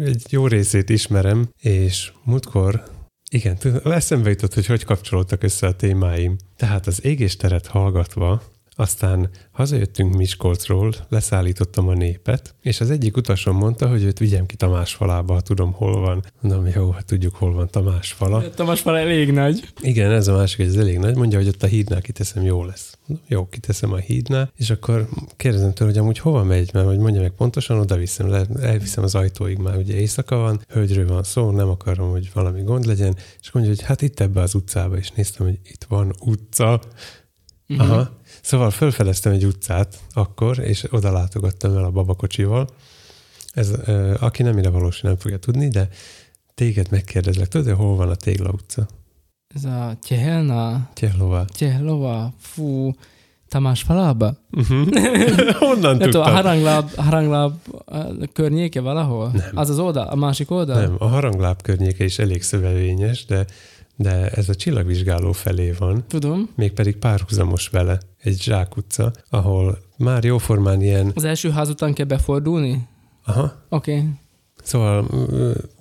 egy jó részét ismerem, és múltkor igen, eszembe jutott, hogy hogy kapcsolódtak össze a témáim. Tehát az égésteret hallgatva Aztán hazajöttünk Miskolcról, leszállítottam a népet, és az egyik utasom mondta, hogy őt vigyem ki Tamás falába, ha tudom, hol van. Mondom, jó, hát tudjuk, hol van Tamás fala. Tamás fala elég nagy. Igen, ez a másik, hogy ez elég nagy. Mondja, hogy ott a hídnál kiteszem, jó lesz. Mondom, jó, kiteszem a hídnál, és akkor kérdezem tőle, hogy amúgy hova megy, mert hogy mondja meg pontosan, oda viszem, le, elviszem az ajtóig, már ugye éjszaka van, hölgyről van szó, nem akarom, hogy valami gond legyen, és mondja, hogy hát itt ebbe az utcába, és néztem, hogy itt van utca. Uh-huh. Aha. Szóval felfedeztem egy utcát akkor, és oda látogattam el a babakocsival. Ez, aki nem ide valós, nem fogja tudni, de téged megkérdezlek, tudod, hol van a Tégla utca? Ez a Csehelna? Csehlova. Csehlova, fú, Tamás falába? Uh-huh. Honnan tudtad? a harangláb, harangláb környéke valahol? Nem. Az az oldal, a másik oldal? Nem, a harangláb környéke is elég szövevényes, de de ez a csillagvizsgáló felé van. Tudom. Mégpedig párhuzamos vele egy zsákutca, ahol már jóformán ilyen... Az első ház után kell befordulni? Aha. Oké. Okay. Szóval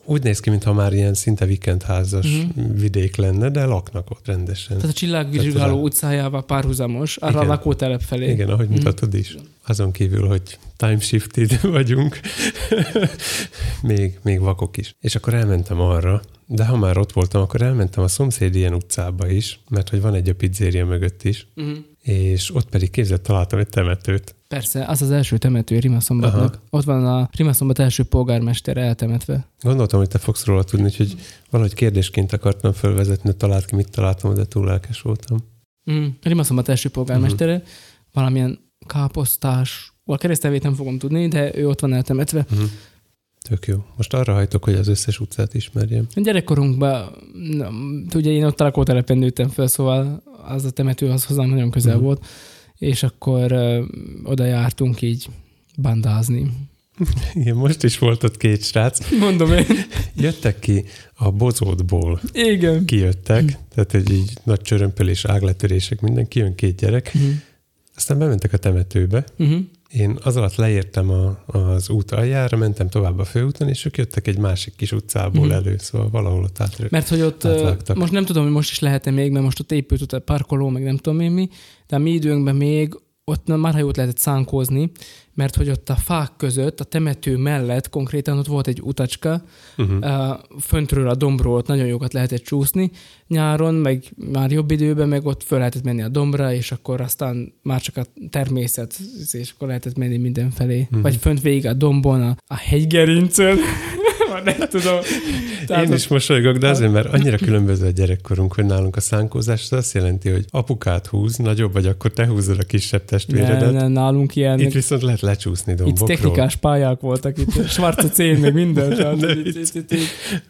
úgy néz ki, mintha már ilyen szinte vikendházas uh-huh. vidék lenne, de laknak ott rendesen. Tehát a csillagvizsgáló Tehát utcájával párhuzamos, arra igen. a lakótelep felé. Igen, ahogy uh-huh. mutatod is. Azon kívül, hogy time shifted vagyunk, még, még vakok is. És akkor elmentem arra, de ha már ott voltam, akkor elmentem a szomszéd ilyen utcába is, mert hogy van egy a pizzéria mögött is, uh-huh. és ott pedig képzett találtam egy temetőt. Persze, az az első temető Rimaszombatnak. Aha. Ott van a Rimaszombat első polgármester eltemetve. Gondoltam, hogy te fogsz róla tudni, úgyhogy valahogy kérdésként akartam felvezetni, talált ki, mit találtam, de túl lelkes voltam. Mm, Rimaszombat első polgármestere, uh-huh. valamilyen káposztás, a keresztelvét nem fogom tudni, de ő ott van eltemetve. Uh-huh. Tök jó. Most arra hajtok, hogy az összes utcát ismerjem. A gyerekkorunkban, ugye én ott a lakótelepen nőttem fel, szóval az a temető az hozzám nagyon közel uh-huh. volt, és akkor ö, oda jártunk így bandázni. Igen, most is volt ott két srác. Mondom én. Jöttek ki a bozótból. Igen. Kijöttek, tehát egy így nagy csörömpölés, ágletörések, minden, kijön két gyerek. Uh-huh. Aztán bementek a temetőbe, uh-huh. Én az alatt leértem a, az út aljára, mentem tovább a főúton, és ők jöttek egy másik kis utcából mm. elő, szóval valahol ott át, Mert hogy ott, átvágtak. most nem tudom, hogy most is lehet-e még, mert most ott épült ott a parkoló, meg nem tudom én mi, de a mi időnkben még ott már ha jót lehetett szánkózni, mert hogy ott a fák között, a temető mellett konkrétan ott volt egy utacska, uh-huh. föntről a dombról ott nagyon jókat lehetett csúszni, nyáron, meg már jobb időben, meg ott föl lehetett menni a dombra, és akkor aztán már csak a természet, és akkor lehetett menni mindenfelé. Uh-huh. Vagy fönt végig a dombon, a, a hegygerincön. Nem tudom. Tehát Én is mosolygok, de azért, mert annyira különböző a gyerekkorunk, hogy nálunk a szánkózás az azt jelenti, hogy apukát húz, nagyobb vagy, akkor te húzod a kisebb testvéredet. Nem, nem, nálunk ilyen. Itt viszont lehet lecsúszni dombokról. Itt technikás pályák voltak, itt Svarca cél, meg minden. Tehát, itt, itt, itt, itt,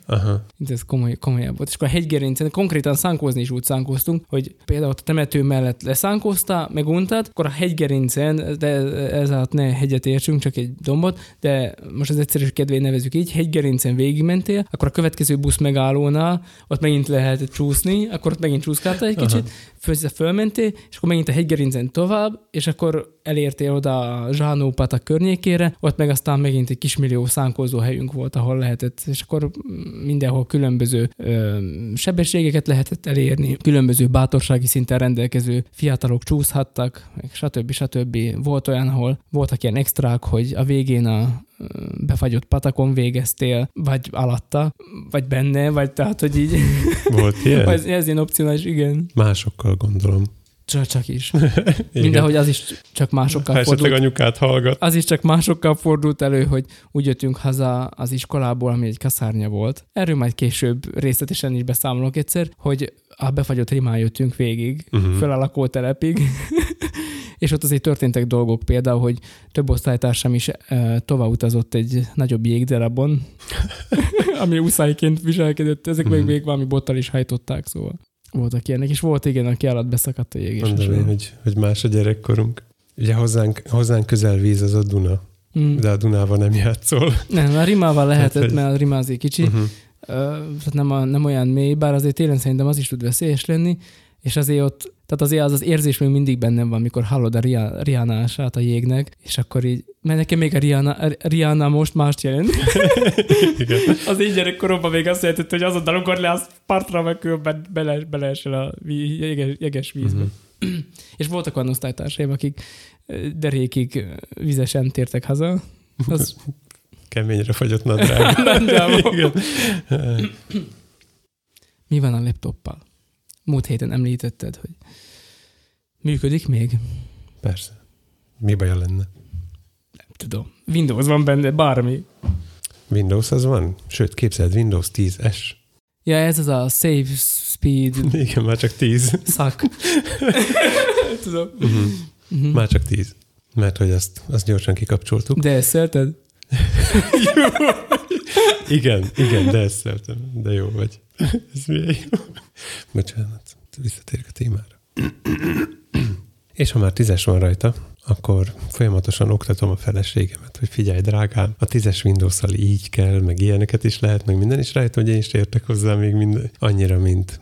Aha. Itt ez komoly, komolyabb volt. És akkor a hegygerincen konkrétan szánkózni is úgy szánkóztunk, hogy például a temető mellett leszánkóztál, meguntad, akkor a hegygerincen, de ez alatt ne hegyet értsünk, csak egy dombot, de most az egyszerűs kedvé nevezük így, hegygerincen végigmentél, akkor a következő busz megállónál ott megint lehet csúszni, akkor ott megint csúszkáltál egy kicsit, főzze fölmentél, és akkor megint a hegygerincen tovább, és akkor elértél oda a Zsánópatak környékére, ott meg aztán megint egy kismillió szánkozó helyünk volt, ahol lehetett, és akkor mindenhol különböző ö, sebességeket lehetett elérni, különböző bátorsági szinten rendelkező fiatalok csúszhattak, meg stb. stb. Volt olyan, ahol voltak ilyen extrák, hogy a végén a befagyott patakon végeztél, vagy alatta, vagy benne, vagy tehát, hogy így... Volt ilyen? ez, ez ilyen opcionális, igen. Másokkal gondolom. Csak, csak is. Mindenhogy az is csak másokkal ha fordult. anyukát hallgat. Az is csak másokkal fordult elő, hogy úgy jöttünk haza az iskolából, ami egy kaszárnya volt. Erről majd később részletesen is beszámolok egyszer, hogy a befagyott rimán jöttünk végig, uh-huh. föl a lakótelepig, és ott azért történtek dolgok, például, hogy több osztálytársam is e, tovább utazott egy nagyobb jégdarabon, ami uszályként viselkedett, ezek uh-huh. még, még valami bottal is hajtották, szóval. Voltak ilyenek, és volt igen, aki alatt beszakadt a jég. Mondom hogy, hogy más a gyerekkorunk. Ugye hozzánk, hozzánk közel víz az a Duna, mm. de a Dunával nem játszol. Nem, a Rimával lehetett, hát, mert a Rima azért kicsi, uh-huh. tehát nem, a, nem olyan mély, bár azért télen szerintem az is tud veszélyes lenni, és azért ott, tehát azért az az érzés még mindig bennem van, amikor hallod a riánását a jégnek, és akkor így, mert nekem még a Rihanna, Rihanna most mást jelent. az én gyerekkoromban még azt jelentett, hogy azonnal, amikor le az partra, meg bele, beleesel a jeges, jeges vízbe. Uh-huh. És voltak olyan osztálytársaim, akik derékig vizesen tértek haza. Az Keményre fagyott nadrág. Mi van a laptoppal? Múlt héten említetted, hogy működik még? Persze. Mi baja lenne? Nem tudom. Windows van benne, bármi. Windows az van? Sőt, képzeld, Windows 10S. Ja, ez az a save speed Igen, már csak 10. szak. tudom. Uh-huh. Mhm. Már csak 10. Mert hogy azt, azt gyorsan kikapcsoltuk. De ezt szereted? Igen, igen, de ezt szeretem. De jó vagy. Ez milyen jó. Bocsánat, visszatérek a témára. És ha már tízes van rajta, akkor folyamatosan oktatom a feleségemet, hogy figyelj, drágám, a tízes windows így kell, meg ilyeneket is lehet, meg minden, és rájött, hogy én is értek hozzá még mind, annyira, mint,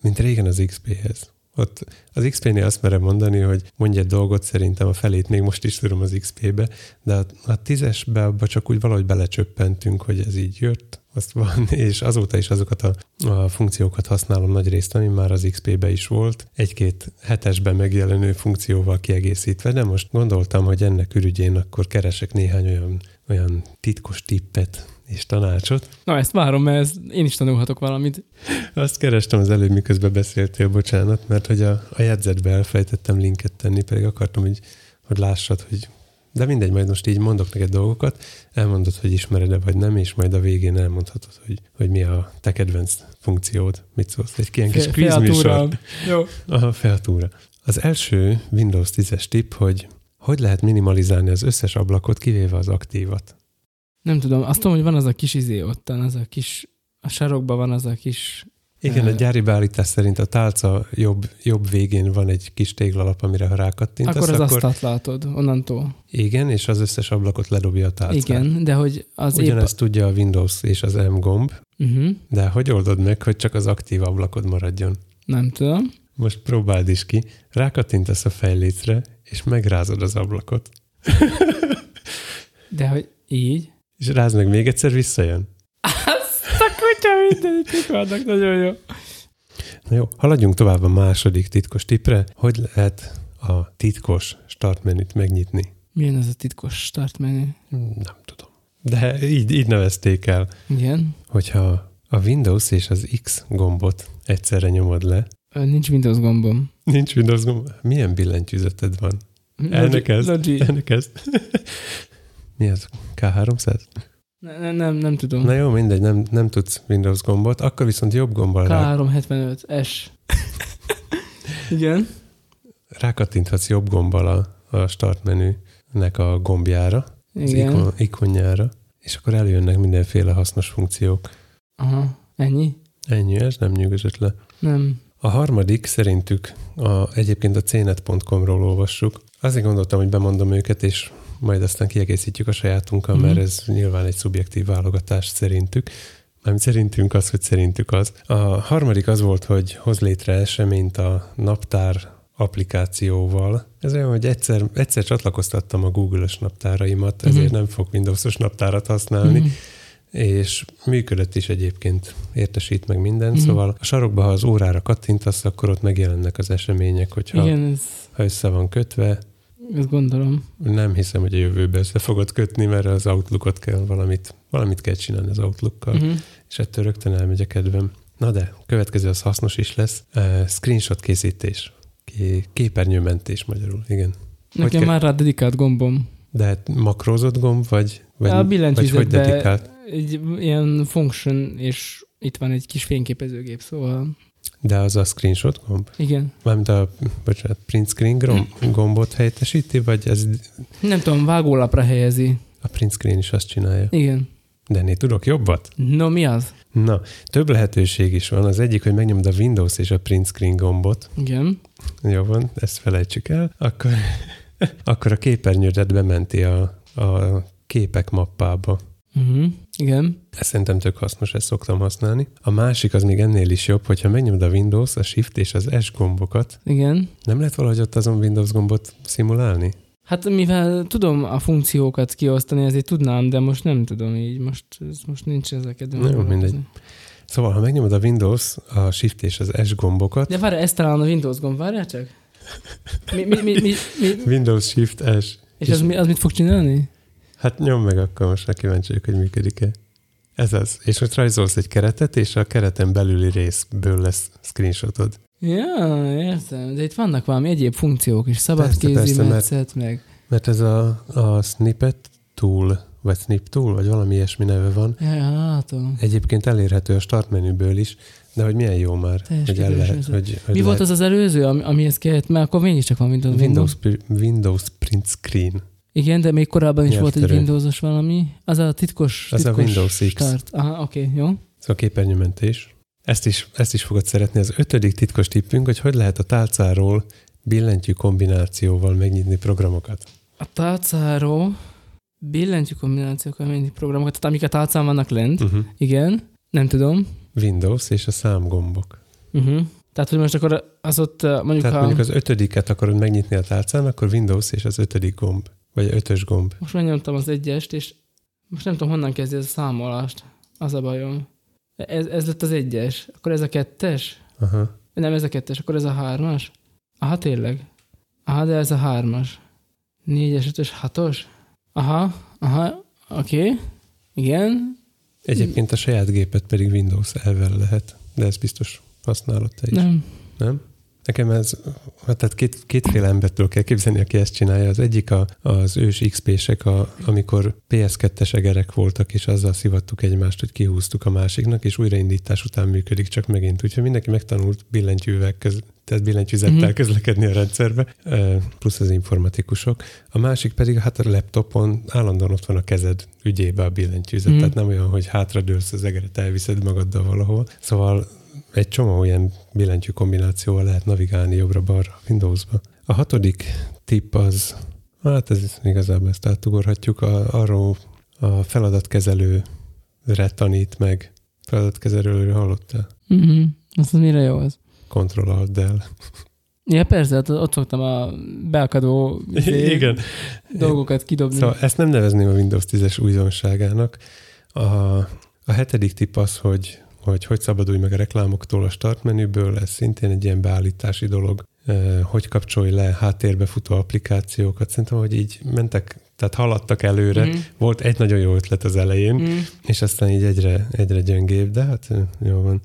mint régen az XP-hez. Ott az XP-nél azt merem mondani, hogy mondj egy dolgot, szerintem a felét még most is tudom az XP-be, de a, a tízesbe abba csak úgy valahogy belecsöppentünk, hogy ez így jött, azt van, és azóta is azokat a, a funkciókat használom nagy részt, ami már az XP-be is volt, egy-két hetesben megjelenő funkcióval kiegészítve, de most gondoltam, hogy ennek ürügyén akkor keresek néhány olyan, olyan titkos tippet és tanácsot. Na, ezt várom, mert ez, én is tanulhatok valamit. Azt kerestem az előbb, miközben beszéltél, bocsánat, mert hogy a, a jegyzetbe elfelejtettem linket tenni, pedig akartam, hogy, hogy lássad, hogy de mindegy, majd most így mondok neked dolgokat, elmondod, hogy ismered-e vagy nem, és majd a végén elmondhatod, hogy, hogy mi a te kedvenc funkciód, mit szólsz. Egy ilyen kis kvízműsor. Jó. Aha, featúra. Az első Windows 10-es tipp, hogy hogy lehet minimalizálni az összes ablakot, kivéve az aktívat. Nem tudom, azt tudom, hogy van az a kis izé ottan, az a kis, a sarokban van az a kis, Igen, a gyári beállítás szerint a tálca jobb, jobb végén van egy kis téglalap, amire ha rákattintasz, akkor az akkor asztalt látod, onnantól. igen, és az összes ablakot ledobja a tálcán. Igen, de hogy az épp... Ugyanezt tudja a Windows és az M gomb, Uh-huh. de hogy oldod meg, hogy csak az aktív ablakod maradjon? Nem tudom. Most próbáld is ki, rákattintasz a fejlécre, és megrázod az ablakot. De hogy így? És rázd meg még egyszer, visszajön. Mindenit vannak, nagyon jó. Na jó, haladjunk tovább a második titkos tippre. Hogy lehet a titkos startmenüt megnyitni? Milyen az a titkos start menü? Nem tudom. De így, így nevezték el, Igen. hogyha a Windows és az X gombot egyszerre nyomod le, Nincs Windows gombom. nincs Windows gomb, milyen billentyűzeted van? Elnekezd. Logi. Elnekezd. Mi az? K300? Ne, ne, nem, nem tudom. Na jó, mindegy, nem, nem tudsz Windows gombot, akkor viszont jobb gombbal rá, K375 S. Igen. rákattinthatsz jobb gombbal a, a start menünek a gombjára, az Igen. ikon, ikonjára, és akkor előjönnek mindenféle hasznos funkciók. Aha. Ennyi? Ennyi, ez nem nyugodott le. Nem. A harmadik szerintük a, egyébként a cnet.com-ról olvassuk. Azért gondoltam, hogy bemondom őket, és majd aztán kiegészítjük a sajátunkkal, Mhm. mert ez nyilván egy szubjektív válogatás szerintük. Mármint szerintünk az, hogy szerintük az. A harmadik az volt, hogy hoz létre eseményt a naptár applikációval. Ez olyan, hogy egyszer, egyszer csatlakoztattam a Google-ös naptáraimat, ezért Mhm. nem fog Windows-os naptárat használni, Mhm. és működött is egyébként, értesít meg minden, Mhm. mm-hmm. szóval a sarokba, ha az órára kattintasz, akkor ott megjelennek az események, hogyha Igen, ez, ha össze van kötve. Ezt gondolom. Nem hiszem, hogy a jövőben össze fogod kötni, mert az Outlookot kell valamit, valamit kell csinálni az Outlookkal. Uh-huh. és ettől rögtön elmegy a kedvem. Na de, következő az hasznos is lesz. Uh, screenshot készítés. Ké- képernyőmentés magyarul, igen. Nekem kell- már rá dedikált gombom. De makrózott gomb, vagy, vagy, a vagy hogy dedikált? egy ilyen function, és itt van egy kis fényképezőgép, szóval De az a screenshot gomb? igen. Mármint a, bocsánat, print screen gomb, gombot helyettesíti, vagy ez Nem tudom, vágólapra helyezi. a print screen is azt csinálja? Igen. De én tudok jobbat? No, mi az? Na, több lehetőség is van. Az egyik, hogy megnyomod a Windows és a print screen gombot. Igen. Jó van, ezt felejtsük el. Akkor, akkor a képernyődet bementi a, a képek mappába. Uh-huh. Igen. Ez szerintem tök hasznos, ezt szoktam használni. A másik az még ennél is jobb, hogyha megnyomod a Windows, a Shift és az S gombokat, Igen. nem lehet valahogy ott azon Windows gombot szimulálni? Hát mivel tudom a funkciókat kiosztani, ezért tudnám, de most nem tudom így. Most, ez most nincs ezeket. Jó, mindegy. Szóval, ha megnyomod a Windows, a Shift és az S gombokat, De várj, ez talán a Windows gomb, várjál csak? Mi, mi, mi, mi, mi? Windows Shift S. És az, mi, az mit fog csinálni? Hát nyom meg akkor, most már kíváncsi vagyok, hogy működik-e. Ez az. És most rajzolsz egy keretet, és a kereten belüli részből lesz screenshotod. Ja, értem. De itt vannak valami egyéb funkciók is. Szabadkézi metszet, meg... Mert ez a, a snippet tool, vagy snip tool, vagy valami ilyesmi neve van. Ja, látom. Egyébként elérhető a start menüből is, de hogy milyen jó már, Teljes hogy el lehet, hogy, hogy Mi volt lehet az az előző, ami, amihez kellett? Mert akkor mégiscsak van Windows. Windows, Windows print screen. Igen, de még korábban is volt egy. Windowsos valami. Az a titkos, Az a Windows X. Start. Aha, oké, okay, jó. Szóval képernyőmentés. Ezt is, ezt is fogod szeretni. Az ötödik titkos tippünk, hogy hogy lehet a tálcáról billentyű kombinációval megnyitni programokat. A tálcáról billentyű kombinációkkal mennyi programokat, tehát amik a tálcán vannak lent. Uh-huh. Igen, nem tudom. Windows és a számgombok. Uh-huh. Tehát, hogy most akkor az ott uh, mondjuk, Tehát ha... mondjuk az ötödiket akarod megnyitni a tálcán, akkor Windows és az ötödik gomb, vagy ötös gomb. Most megnyomtam az egyest, és most nem tudom, honnan kezdi ez a számolást. Az a bajom. Ez, ez lett az egyes. Akkor ez a kettes? Aha. Nem, ez a kettes. Akkor ez a hármas? Aha, tényleg. Aha, de ez a hármas. Négyes, ötös, hatos? Aha, aha, oké. Okay. Igen. Egyébként a saját gépet pedig Windows elvel lehet, de ez biztos használod te is. Nem. Nem? Nekem ez, hát tehát két, kétféle embertől kell képzelni, aki ezt csinálja. Az egyik a, az ős XP-sek, a, amikor PS2-es egerek voltak, és azzal szivattuk egymást, hogy kihúztuk a másiknak, és újraindítás után működik csak megint. Úgyhogy mindenki megtanult billentyűvel, köz, tehát billentyűzettel Mhm. közlekedni a rendszerbe, plusz az informatikusok. A másik pedig, hát a laptopon állandóan ott van a kezed ügyébe a billentyűzet, Mhm. tehát nem olyan, hogy hátradőlsz az egeret, elviszed magaddal valahol. Szóval egy csomó ilyen billentyű kombinációval lehet navigálni jobbra-balra a Windowsba. A hatodik tipp az, hát ez igazából ezt átugorhatjuk, a, arról a feladatkezelőre tanít meg. Feladatkezelőről hallottál? Uh-huh. Azt az mire jó az? Control Alt Del. Ja, persze, hát ott szoktam a beakadó Igen. dolgokat kidobni. Szóval ezt nem nevezném a Windows 10-es újdonságának. A, a hetedik tipp az, hogy, hogy hogy szabadulj meg a reklámoktól a start menüből, ez szintén egy ilyen beállítási dolog. Hogy kapcsolj le háttérbe futó applikációkat. Szerintem, hogy így mentek, tehát haladtak előre. Mhm. Volt egy nagyon jó ötlet az elején, Mhm. és aztán így egyre, egyre gyengébb, de hát jó van.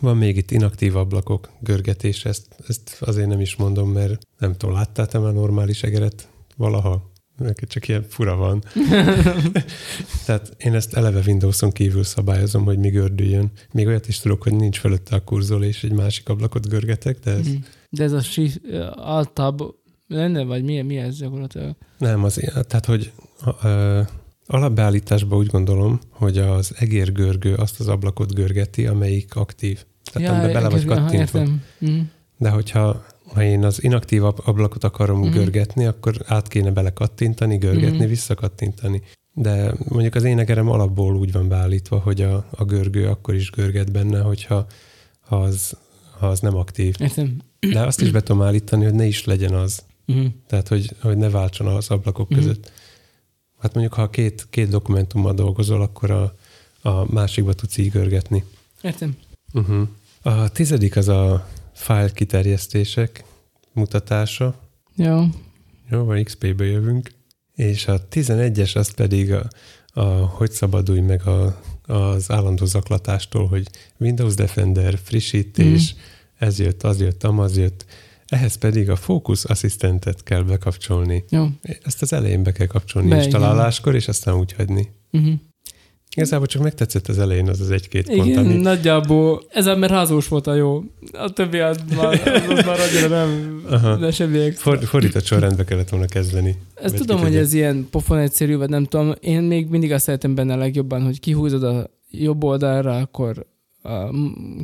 Van még itt inaktív ablakok görgetés, ezt, ezt azért nem is mondom, mert nem tudom, láttál te már normális egeret valaha? Neked csak ilyen fura van. Tehát én ezt eleve Windowson kívül szabályozom, hogy mi gördüljön. Még olyat is tudok, hogy nincs fölötte a kurzol, és egy másik ablakot görgetek, de ez Mhm. De ez a shift, altab lenne, vagy mi, mi ez gyakorlatilag? nem az, tehát hogy ö, alapbeállításban úgy gondolom, hogy az egérgörgő azt az ablakot görgeti, amelyik aktív. Tehát ja, bele vagy aha, kattintva. értem. Mhm. De hogyha ha én az inaktív ab- ablakot akarom Mhm. uh-huh. görgetni, akkor át kéne bele kattintani, görgetni, Mhm. uh-huh. visszakattintani. De mondjuk az én egerem alapból úgy van beállítva, hogy a, a görgő akkor is görget benne, hogyha ha az, ha az nem aktív. Értem. De azt is be tudom állítani, hogy ne is legyen az. Mhm. Tehát, hogy, hogy ne váltson az ablakok Mhm. között. Hát mondjuk, ha két, két dokumentummal dolgozol, akkor a, a másikba tudsz így görgetni. Értem. Uh-huh. A tizedik az a file kiterjesztések mutatása. Jó. Jó, van XP-be jövünk. És a 11-es az pedig a, a hogy szabadulj meg a, az állandó zaklatástól, hogy Windows Defender, frissítés, mm. ez jött, az jött, amaz jött. Ehhez pedig a Focus Asszisztentet kell bekapcsolni. Jó. Ezt az elején be kell kapcsolni Be, installáláskor, és aztán úgy hagyni. Uh-huh. Igazából csak megtetszett az elején az az egy-két pont, Igen, ami... nagyjából. Ez a mert házós volt a jó. A többi az már, az már annyira nem, Aha. de semmi extra. For, fordított sorrendbe kellett volna kezdeni. Ezt tudom, hogy tudja. ez ilyen pofon egyszerű, vagy nem tudom. Én még mindig azt szeretem benne a legjobban, hogy kihúzod a jobb oldalra, akkor a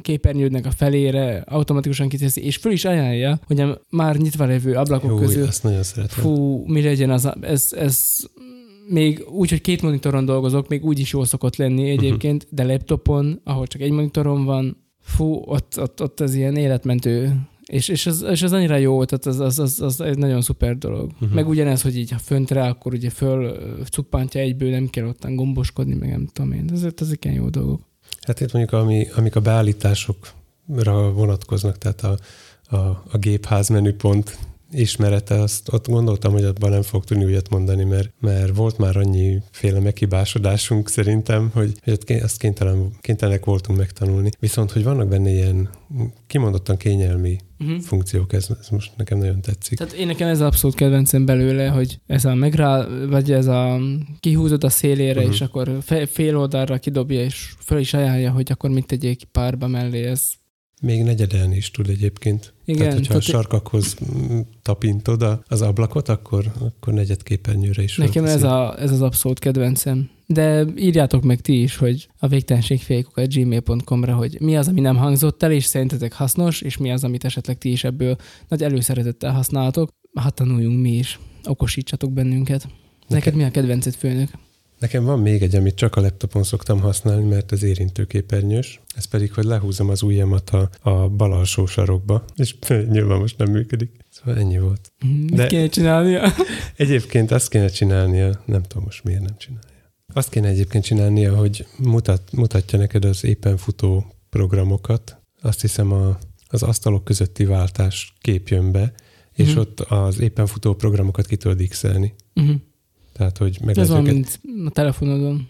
képernyődnek a felére automatikusan kiteszi, és föl is ajánlja, hogy a már nyitva lévő ablakok Jó, közül azt nagyon szeretem. Fú, mi legyen az, ez, ez még úgy, hogy két monitoron dolgozok, még úgy is jól szokott lenni egyébként, uh-huh. de laptopon, ahol csak egy monitorom van, fú, ott, ott, ott ez ilyen életmentő. És, és, az, és az annyira jó, tehát az, az, az, az egy nagyon szuper dolog. Mhm. Uh-huh. Meg ugyanez, hogy így ha föntre, akkor ugye föl cuppantja egyből, nem kell ottan gomboskodni, meg nem tudom én. Ezek, ezek ilyen jó dolgok. Hát itt mondjuk, ami, amik a beállításokra vonatkoznak, tehát a, a, a gépház menüpont ismerete, azt ott gondoltam, hogy abban nem fog tudni újat mondani, mert, mert volt már annyi féle meghibásodásunk szerintem, hogy, hogy azt kénytelen, kénytelenek voltunk megtanulni. Viszont, hogy vannak benne ilyen kimondottan kényelmi uh-huh. funkciók, ez, ez most nekem nagyon tetszik. Tehát én nekem ez abszolút kedvencem belőle, hogy ez a megrá, vagy ez a kihúzod a szélére, uh-huh. és akkor fél oldalra kidobja, és föl is ajánlja, hogy akkor mit tegyék párba mellé, ez még negyedelni is tud egyébként. Igen, tehát, hogyha tehát a sarkakhoz tapintod az ablakot, akkor, akkor negyed képernyőre is Nekem ez, a, ez az abszolút kedvencem. De írjátok meg ti is, hogy a végtelenségfékukat gmail.com-ra, hogy mi az, ami nem hangzott el, és szerintetek hasznos, és mi az, amit esetleg ti is ebből nagy előszeretettel használtok. Hát tanuljunk mi is. Okosítsatok bennünket. Neked, Neked mi a kedvenced főnök? Nekem van még egy, amit csak a laptopon szoktam használni, mert ez érintőképernyős. Ez pedig, hogy lehúzom az ujjamat a, a bal alsó sarokba, és nyilván most nem működik. Szóval ennyi volt. Mit De kéne csinálnia? Egyébként azt kéne csinálnia, nem tudom most miért nem csinálja. Azt kéne egyébként csinálnia, hogy mutat, mutatja neked az éppen futó programokat. Azt hiszem a, az asztalok közötti váltás kép jön be, és uh-huh. ott az éppen futó programokat ki tudod x uh-huh. Tehát, hogy meg Ez van, mint a telefonodon.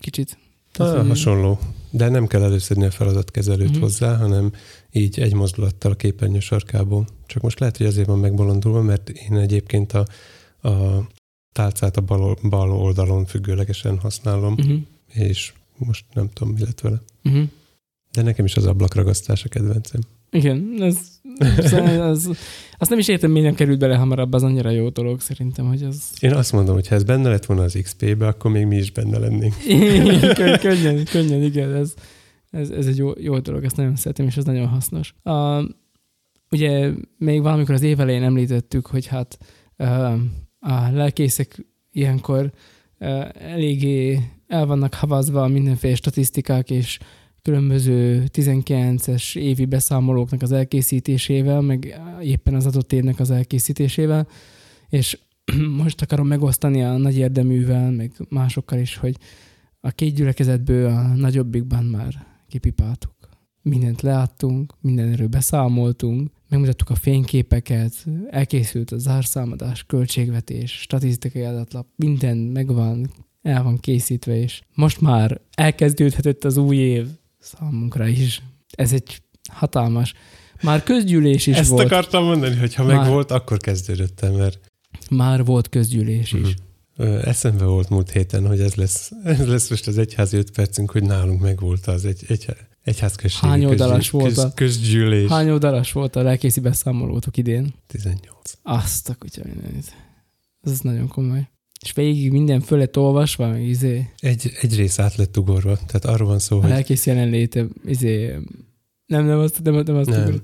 Kicsit. Ah, hasonló. De nem kell előszedni a feladatkezelőt uh-huh. hozzá, hanem így egy mozdulattal a képernyő sarkából. Csak most lehet, hogy azért van megbolondulva, mert én egyébként a, a tálcát a bal, bal oldalon függőlegesen használom, uh-huh. és most nem tudom, mi lett vele. Uh-huh. De nekem is az ablakragasztás a kedvencem. Igen, ez, szóval az, azt nem is értem, miért nem került bele hamarabb, az annyira jó dolog szerintem, hogy az... Én azt mondom, hogy ha ez benne lett volna az XP-be, akkor még mi is benne lennénk. könnyen, könnyen, igen, ez, ez, ez egy jó, jó dolog, ezt nagyon szeretem, és ez nagyon hasznos. A, ugye még valamikor az év elején említettük, hogy hát a lelkészek ilyenkor eléggé el vannak havazva mindenféle statisztikák és különböző 19-es évi beszámolóknak az elkészítésével, meg éppen az adott évnek az elkészítésével, és most akarom megosztani a nagy érdeművel, meg másokkal is, hogy a két gyülekezetből a nagyobbikban már kipipáltuk. Mindent leadtunk, mindenről beszámoltunk, megmutattuk a fényképeket, elkészült a zárszámadás, költségvetés, statisztikai adatlap, minden megvan, el van készítve, és most már elkezdődhetett az új év számunkra is. Ez egy hatalmas. Már közgyűlés is Ezt volt. Ezt akartam mondani, hogy ha meg volt, akkor kezdődött el, mert... Már volt közgyűlés is. Uh-huh. Eszembe volt múlt héten, hogy ez lesz, ez lesz most az egyházi öt percünk, hogy nálunk megvolt az egy, egy, egyházközségi Hány oldalas volt a, közgyűlés. Hány oldalas volt a lelkészi beszámolótok idén? 18. Azt a kutya mindenit. Ez nagyon komoly. És végig minden föl lett olvasva, meg izé. Egy, egy rész át lett ugorva, tehát arról van szó, a hogy... lelkész jelenléte, izé... Nem, nem azt, nem, nem azt nem.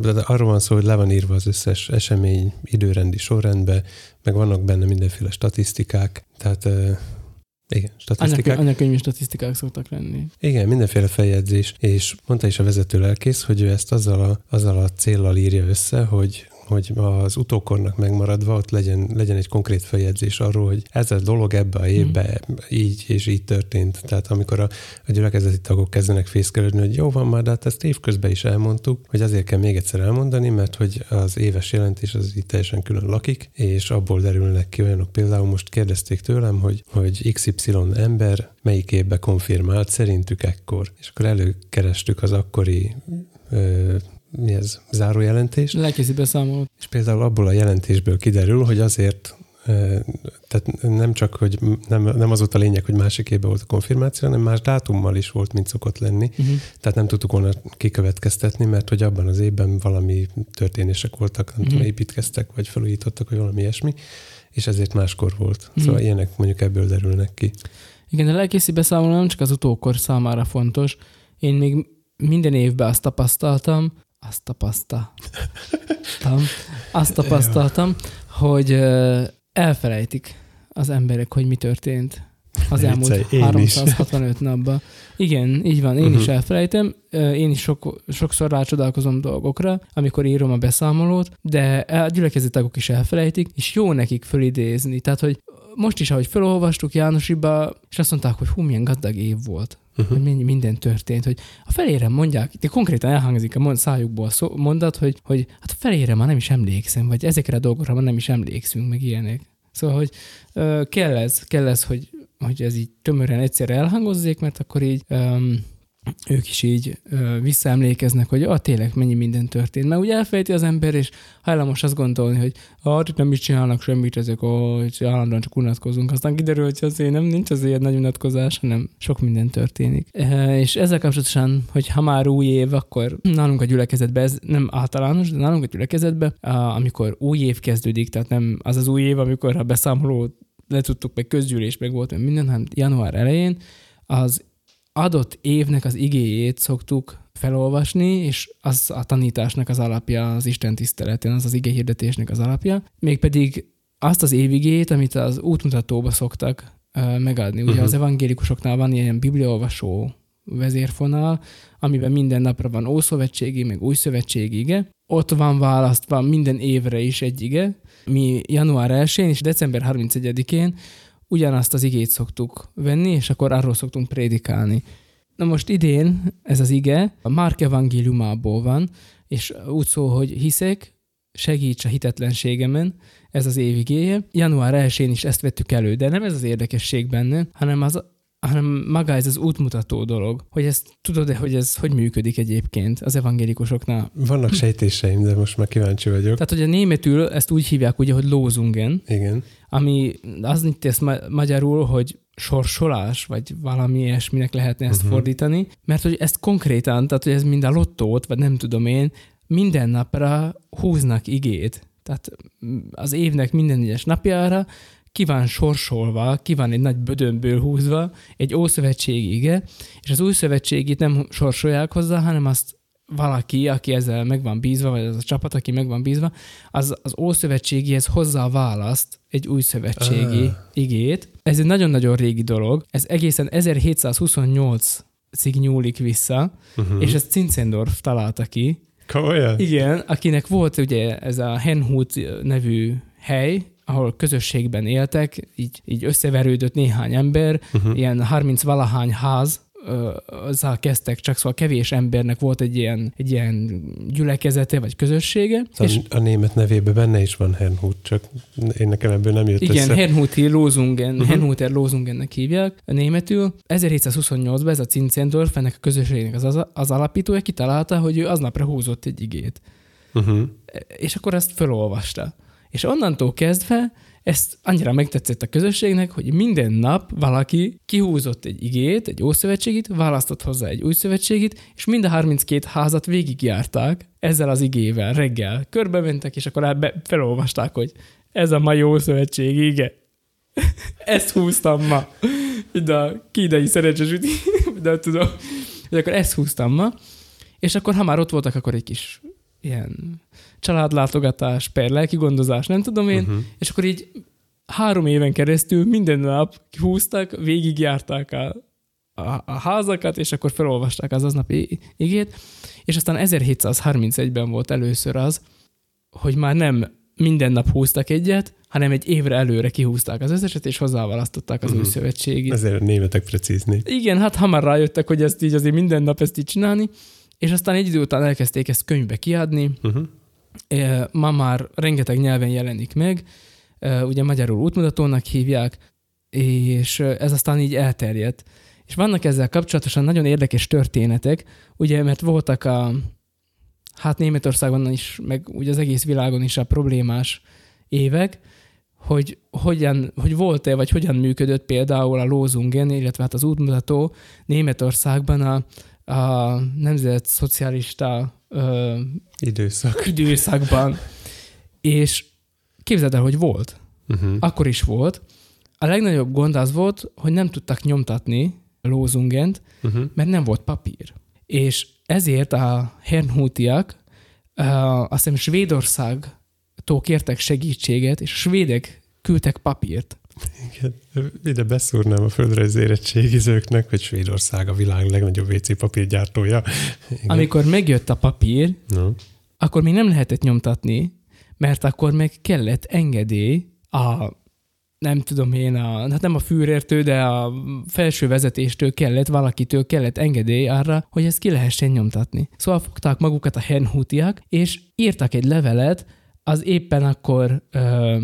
De arról van szó, hogy le van írva az összes esemény időrendi sorrendbe, meg vannak benne mindenféle statisztikák, tehát igen, statisztikák. Anyakönyvi statisztikák szoktak lenni. Igen, mindenféle feljegyzés, és mondta is a vezető lelkész, hogy ő ezt azzal a, azzal a céllal írja össze, hogy hogy az utókornak megmaradva ott legyen, legyen egy konkrét feljegyzés arról, hogy ez a dolog ebbe a évbe mm. így és így történt. Tehát amikor a, a gyülekezeti tagok kezdenek fészkelődni, hogy jó van már, de hát ezt évközben is elmondtuk, hogy azért kell még egyszer elmondani, mert hogy az éves jelentés az itt teljesen külön lakik, és abból derülnek ki olyanok. Például most kérdezték tőlem, hogy, hogy XY ember melyik évbe konfirmált szerintük ekkor. És akkor előkerestük az akkori ö, mi ez, zárójelentés. Lelkészi beszámolót. És például abból a jelentésből kiderül, hogy azért tehát nem csak, hogy nem, nem az volt a lényeg, hogy másik évben volt a konfirmáció, hanem más dátummal is volt, mint szokott lenni. Uh-huh. Tehát nem tudtuk volna kikövetkeztetni, mert hogy abban az évben valami történések voltak, nem uh-huh. tudom, építkeztek, vagy felújítottak, vagy valami ilyesmi, és ezért máskor volt. Uh-huh. Szóval ilyenek mondjuk ebből derülnek ki. Igen, a lelkészi beszámoló nem csak az utókor számára fontos. Én még minden évben azt tapasztaltam, azt tapasztaltam, azt tapasztaltam, hogy elfelejtik az emberek, hogy mi történt az elmúlt Viccelj, 365 is. napban. Igen, így van, én uh-huh. is mhm. elfelejtem, én is sok, sokszor rácsodálkozom dolgokra, amikor írom a beszámolót, de a gyülekezetagok is elfelejtik, és jó nekik fölidézni. Tehát, hogy most is, ahogy felolvastuk Jánosiba, és azt mondták, hogy hú, milyen gazdag év volt. Uh-huh. hogy minden történt, hogy a felére mondják, de konkrétan elhangzik a mond, szájukból szó, mondat, hogy, hogy hát a felére már nem is emlékszem, vagy ezekre a dolgokra már nem is emlékszünk, meg ilyenek. Szóval, hogy ö, kell ez, kell ez, hogy, hogy ez így tömören egyszerre elhangozzék, mert akkor így um, ők is így ö, visszaemlékeznek, hogy ah, tényleg mennyi minden történt. Mert ugye elfejti az ember, és hajlamos azt gondolni, hogy ah, itt nem is csinálnak semmit, ezek, hogy állandóan csak unatkozunk. Aztán kiderül, hogy azért nem nincs azért nagy unatkozás, hanem sok minden történik. E, és ezzel kapcsolatosan, hogy ha már új év, akkor nálunk a gyülekezetben, ez nem általános, de nálunk a gyülekezetben, amikor új év kezdődik, tehát nem az az új év, amikor a beszámoló le tudtuk, meg közgyűlés meg volt, minden, hanem január elején, az adott évnek az igéjét szoktuk felolvasni, és az a tanításnak az alapja, az Isten tiszteletén, az az ige hirdetésnek az alapja, mégpedig azt az évigét, amit az útmutatóba szoktak uh, megadni. Ugye uh-huh. az evangélikusoknál van ilyen bibliaolvasó vezérfonal, amiben minden napra van ószövetségi, meg új szövetségi ige. Ott van választva minden évre is egy ige. Mi január 1-én és december 31-én ugyanazt az igét szoktuk venni, és akkor arról szoktunk prédikálni. Na most idén ez az ige a Márk evangéliumából van, és úgy szól, hogy hiszek, segíts a hitetlenségemen, ez az évigéje. Január 1-én is ezt vettük elő, de nem ez az érdekesség benne, hanem az hanem maga ez az útmutató dolog, hogy ezt tudod-e, hogy ez hogy működik egyébként az evangélikusoknál? Vannak sejtéseim, de most már kíváncsi vagyok. Tehát, hogy a németül ezt úgy hívják, ugye, hogy lózungen. Igen. Ami az nincs tesz ma- magyarul, hogy sorsolás, vagy valami ilyesminek lehetne ezt uh-huh. fordítani, mert hogy ezt konkrétan, tehát hogy ez mind a lottót, vagy nem tudom én, minden napra húznak igét. Tehát az évnek minden egyes napjára ki van sorsolva, ki van egy nagy bödönből húzva, egy ószövetségi ige, és az új szövetségit nem sorsolják hozzá, hanem azt valaki, aki ezzel meg van bízva, vagy az a csapat, aki meg van bízva, az, az ószövetségihez hozzá választ egy új szövetségi ah. igét. Ez egy nagyon-nagyon régi dolog. Ez egészen 1728 szig nyúlik vissza, uh-huh. és ezt Zinzendorf találta ki. Komolyan? Igen, akinek volt ugye ez a Henhut nevű hely, ahol közösségben éltek, így, így összeverődött néhány ember, uh-huh. ilyen 30 valahány ház, azzal kezdtek, csak szóval kevés embernek volt egy ilyen, egy ilyen gyülekezete vagy közössége. Szóval és a német nevében benne is van Hernhut, csak én nekem ebből nem jött Igen, össze. Hernhuti Losungen, uh-huh. Hernhuter Losungennek hívják a németül. 1728-ban ez a Zinzendorf, ennek a közösségnek az, az, az alapítója kitalálta, hogy ő aznapra húzott egy igét. Uh-huh. És akkor ezt felolvasta. És onnantól kezdve ezt annyira megtetszett a közösségnek, hogy minden nap valaki kihúzott egy igét, egy ószövetségit, választott hozzá egy új szövetségit, és mind a 32 házat végigjárták ezzel az igével reggel. Körbe mentek, és akkor be, felolvasták, hogy ez a mai ószövetség ige. ezt húztam ma. De a kínai szerencsésüti, de tudom, hogy akkor ezt húztam ma, és akkor ha már ott voltak, akkor egy kis ilyen családlátogatás, per lelki gondozás, nem tudom én, uh-huh. és akkor így három éven keresztül minden nap húztak, végigjárták a, a, a házakat, és akkor felolvasták az aznapi igét, és aztán 1731-ben volt először az, hogy már nem minden nap húztak egyet, hanem egy évre előre kihúzták az összeset, és hozzáválasztották az uh-huh. új mhm. szövetségét. Ezért a németek precízni. Igen, hát hamar rájöttek, hogy ezt így azért minden nap ezt így csinálni, és aztán egy idő után elkezdték ezt könyvbe kiadni, uh-huh. Ma már rengeteg nyelven jelenik meg, ugye magyarul útmutatónak hívják, és ez aztán így elterjedt. És vannak ezzel kapcsolatosan nagyon érdekes történetek, ugye, mert voltak a, hát Németországban is, meg ugye az egész világon is a problémás évek, hogy hogyan, hogy volt-e, vagy hogyan működött például a Lózungen, illetve hát az útmutató Németországban a, a nemzet szocialista ö, Időszak. időszakban. És képzeld el, hogy volt. Uh-huh. Akkor is volt. A legnagyobb gond az volt, hogy nem tudtak nyomtatni lózungent, uh-huh. mert nem volt papír. És ezért a Hernhutiak uh, azt hiszem Svédországtól kértek segítséget, és a svédek küldtek papírt. Igen, ide beszúrnám a földrajz érettségizőknek, hogy Svédország a világ legnagyobb WC papírgyártója. Igen. Amikor megjött a papír, no. akkor még nem lehetett nyomtatni, mert akkor meg kellett engedély a nem tudom én, a, hát nem a fűrértő, de a felső vezetéstől kellett, valakitől kellett engedély arra, hogy ezt ki lehessen nyomtatni. Szóval fogták magukat a henhútiak, és írtak egy levelet az éppen akkor ö,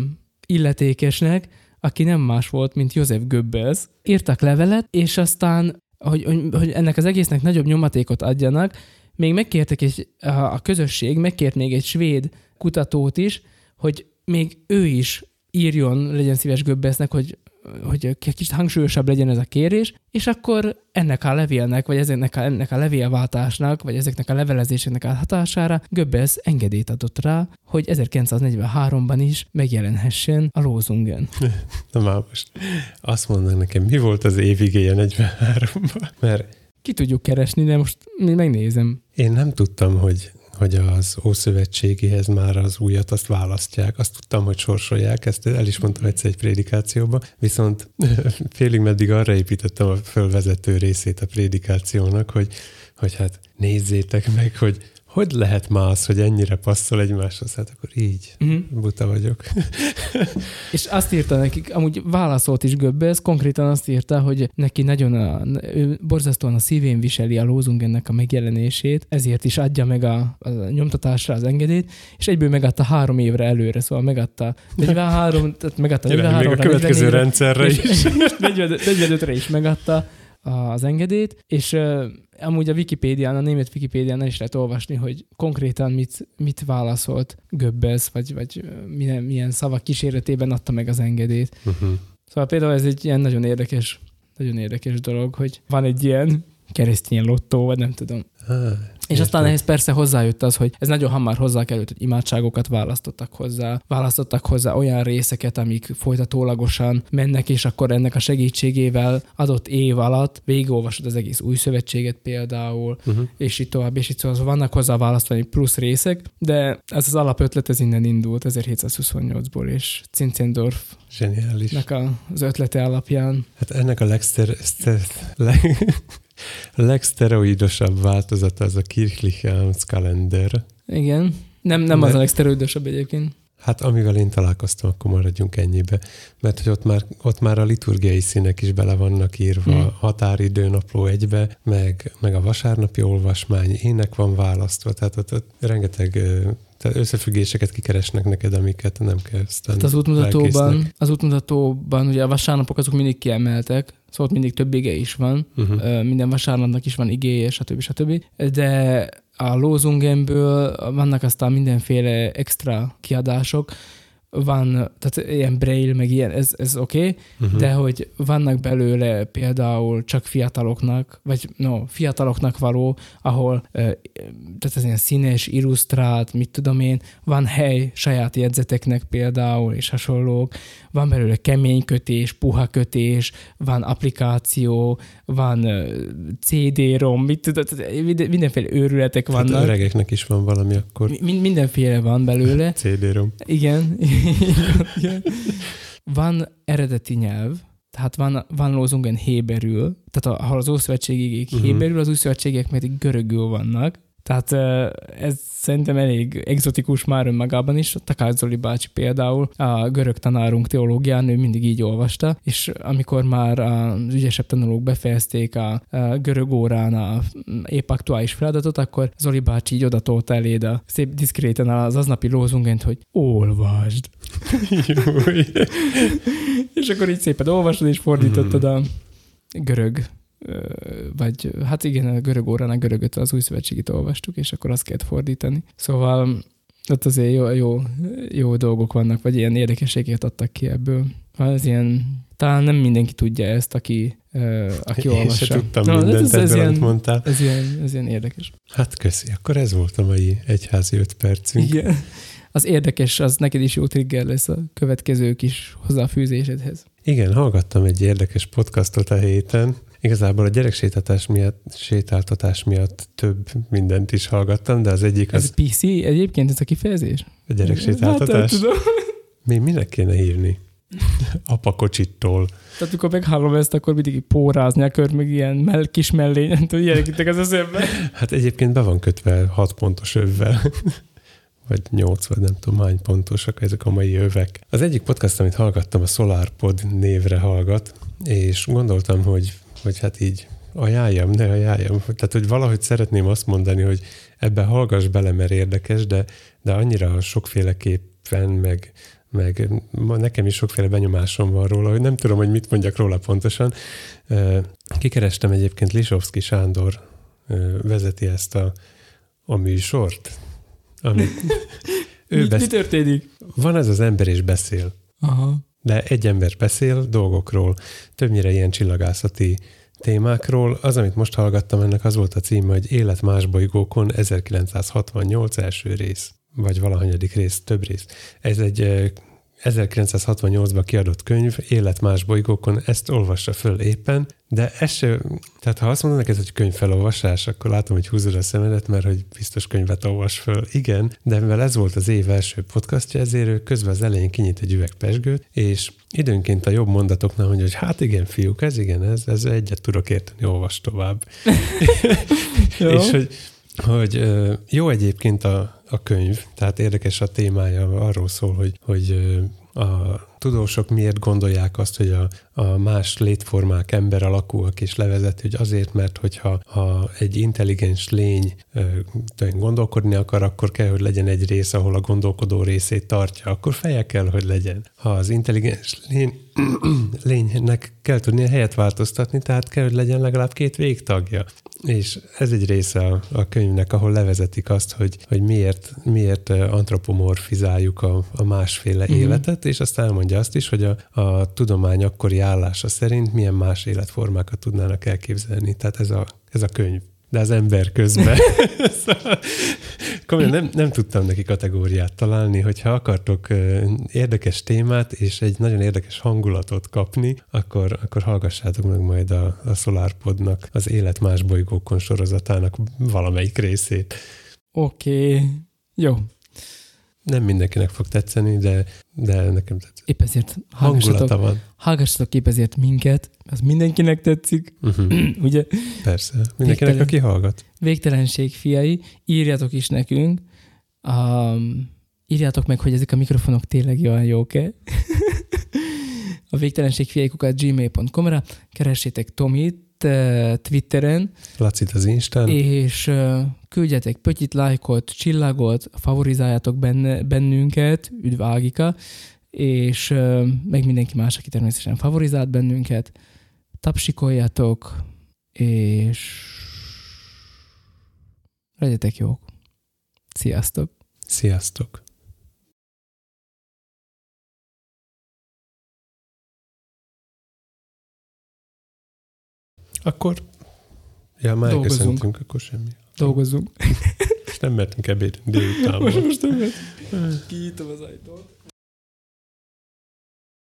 illetékesnek, aki nem más volt, mint József Goebbels. Írtak levelet, és aztán, hogy, hogy, hogy ennek az egésznek nagyobb nyomatékot adjanak, még megkértek egy, a, közösség, megkért még egy svéd kutatót is, hogy még ő is írjon, legyen szíves Göbbesznek, hogy hogy kicsit hangsúlyosabb legyen ez a kérés, és akkor ennek a levélnek, vagy ezeknek a, ennek a levélváltásnak, vagy ezeknek a levelezéseknek a hatására Göbbels engedélyt adott rá, hogy 1943-ban is megjelenhessen a Lózungen. Na már most azt mondanak nekem, mi volt az évigéje 43-ban? Mert ki tudjuk keresni, de most megnézem. Én nem tudtam, hogy hogy az Ószövetségéhez már az újat azt választják. Azt tudtam, hogy sorsolják, ezt el is mondtam egyszer egy prédikációba, viszont félig meddig arra építettem a fölvezető részét a prédikációnak, hogy, hogy hát nézzétek meg, hogy hogy lehet ma az, hogy ennyire passzol egymáshoz? Hát akkor így, uh-huh. buta vagyok. és azt írta nekik, amúgy válaszolt is Göbbels, konkrétan azt írta, hogy neki nagyon a, ő borzasztóan a szívén viseli a Lózungennek a megjelenését, ezért is adja meg a, a nyomtatásra az engedélyt, és egyből megadta három évre előre, szóval megadta 43, tehát megadta 43 még a következő rendszerre is. 45-re is megadta az engedélyt, és amúgy a Wikipédián, a német Wikipédián is lehet olvasni, hogy konkrétan mit, mit válaszolt Göbbels, vagy, vagy milyen, milyen szavak kíséretében adta meg az engedélyt. Uh-huh. Szóval például ez egy ilyen nagyon érdekes, nagyon érdekes dolog, hogy van egy ilyen keresztény lottó, vagy nem tudom. Ah, és aztán ehhez persze hozzájött az, hogy ez nagyon hamar hozzá került, hogy imádságokat választottak hozzá, választottak hozzá olyan részeket, amik folytatólagosan mennek, és akkor ennek a segítségével adott év alatt végigolvasod az egész új szövetséget például, uh-huh. és így tovább, és így. Szóval vannak hozzá választani plusz részek, de ez az alapötlet ez innen indult 1728-ból, és Cincendorf Zseniális. az ötlete alapján. Hát ennek a legszter, leg, a legszteroidosabb változata az a Kirchliche kalender. Igen. Nem, nem Mert, az a legszteroidosabb egyébként. Hát amivel én találkoztam, akkor maradjunk ennyibe. Mert hogy ott már, ott már a liturgiai színek is bele vannak írva, hmm. határidő napló egybe, meg, meg a vasárnapi olvasmány, ének van választva, tehát ott, ott rengeteg tehát összefüggéseket kikeresnek neked, amiket nem kell aztán hát az útmutatóban, az útmutatóban ugye a vasárnapok azok mindig kiemeltek, szóval ott mindig több ige is van, uh-huh. minden vasárnapnak is van igéje, stb. stb. De a Lózungenből vannak aztán mindenféle extra kiadások, van, tehát ilyen braille, meg ilyen, ez, ez oké, okay, uh-huh. de hogy vannak belőle például csak fiataloknak, vagy no, fiataloknak való, ahol tehát ez ilyen színes, illusztrált, mit tudom én, van hely saját jegyzeteknek például, és hasonlók, van belőle kemény kötés, puha kötés, van applikáció, van CD-rom, mit tudod, mindenféle őrületek vannak. Tehát öregeknek is van valami akkor. Mi, mindenféle van belőle. CD-rom. Igen. Van eredeti nyelv, tehát van, van Lózungen héberül, tehát ahol az Ószövetségig uh-huh. héberül, az új szövetségek pedig görögül vannak, tehát ez szerintem elég egzotikus már önmagában is. Takács Zoli bácsi például, a görög tanárunk teológián, ő mindig így olvasta, és amikor már az ügyesebb tanulók befejezték a, görög órán a épp aktuális feladatot, akkor Zoli bácsi így odatolt eléd a szép diszkréten az aznapi lózungent, hogy olvasd. és akkor így szépen olvasod, és fordítottad a görög vagy hát igen, a görög órán a görögöt az új szövetségét olvastuk, és akkor azt kellett fordítani. Szóval ott azért jó, jó, jó dolgok vannak, vagy ilyen érdekességeket adtak ki ebből. Az ilyen, talán nem mindenki tudja ezt, aki, uh, aki Én olvassa. Én tudtam no, mindent ez, ez, ez ilyen, mondtál. Ez ilyen, ez ilyen érdekes. Hát köszi, akkor ez volt a mai egyházi öt percünk. Igen. Az érdekes, az neked is jó trigger lesz a következő kis hozzáfűzésedhez. Igen, hallgattam egy érdekes podcastot a héten, Igazából a gyereksétáltatás miatt, sétáltatás miatt több mindent is hallgattam, de az egyik az... Ez PC egyébként ez a kifejezés? A gyereksétáltatás? Hát, tudom. Mi minek kéne írni? Apakocsittól. Tehát amikor meghallom ezt, akkor mindig pórázni akar, meg ilyen mell, kis mellény, nem tudom, ilyenek az eszembe. Hát egyébként be van kötve hat pontos övvel. vagy 8, vagy nem tudom hány pontosak ezek a mai övek. Az egyik podcast, amit hallgattam, a SolarPod névre hallgat, és gondoltam, hogy, hogy hát így ajánljam, ne ajánljam. Tehát, hogy valahogy szeretném azt mondani, hogy ebbe hallgass bele, mert érdekes, de, de annyira sokféleképpen, meg, meg nekem is sokféle benyomásom van róla, hogy nem tudom, hogy mit mondjak róla pontosan. Kikerestem egyébként Lisovszki Sándor vezeti ezt a, a műsort, amit ő mi, besz... mi történik? Van ez az ember és beszél. Aha. De egy ember beszél dolgokról, többnyire ilyen csillagászati témákról. Az, amit most hallgattam, ennek az volt a címe, hogy Élet más bolygókon 1968 első rész, vagy valahanyadik rész, több rész. Ez egy 1968-ban kiadott könyv, Élet más bolygókon, ezt olvassa föl éppen, de ez se, tehát ha azt mondod neked, hogy könyvfelolvasás, akkor látom, hogy húzod a szemedet, mert hogy biztos könyvet olvas föl. Igen, de mivel ez volt az év első podcastja, ezért ő közben az elején kinyit egy üveg pesgőt, és időnként a jobb mondatoknál mondja, hogy hát igen, fiúk, ez igen, ez, ez egyet tudok érteni, olvas tovább. és hogy hogy jó egyébként a, a könyv, tehát érdekes a témája, arról szól, hogy, hogy a tudósok miért gondolják azt, hogy a, a más létformák ember alakúak és levezet, hogy azért, mert hogyha ha egy intelligens lény gondolkodni akar, akkor kell, hogy legyen egy rész, ahol a gondolkodó részét tartja, akkor feje kell, hogy legyen. Ha az intelligens lény, lénynek kell tudnia helyet változtatni, tehát kell, hogy legyen legalább két végtagja. És ez egy része a, a könyvnek, ahol levezetik azt, hogy, hogy miért, miért antropomorfizáljuk a, a másféle mm-hmm. életet, és aztán elmondja azt is, hogy a, a tudomány akkori állása szerint milyen más életformákat tudnának elképzelni. Tehát ez a, ez a könyv de az ember közben. Komolyan nem, nem tudtam neki kategóriát találni, hogyha akartok érdekes témát és egy nagyon érdekes hangulatot kapni, akkor, akkor hallgassátok meg majd a, a SolarPodnak az Élet más bolygókon sorozatának valamelyik részét. Oké, okay. jó. Nem mindenkinek fog tetszeni, de, de nekem tetszik. Épp ezért hallgassatok, van. hallgassatok épp ezért minket, az mindenkinek tetszik, uh-huh. ugye? Persze, mindenkinek, Végtelen, aki hallgat. Végtelenség fiai, írjatok is nekünk, um, írjátok meg, hogy ezek a mikrofonok tényleg olyan jók-e. a végtelenség fiaikukat gmail.com-ra, keressétek Tomit, Twitteren. Lacit az Instán. És küldjetek pötyit, lájkot, csillagot, favorizáljátok benne, bennünket, üdv Ágika, és meg mindenki más, aki természetesen favorizált bennünket. Tapsikoljatok, és legyetek jók. Sziasztok! Sziasztok! Akkor, ja, már köszöntünk, akkor semmi. Dolgozzunk. És nem mertünk ebéd délután. Most, most nem mertünk. Kinyitom az ajtót.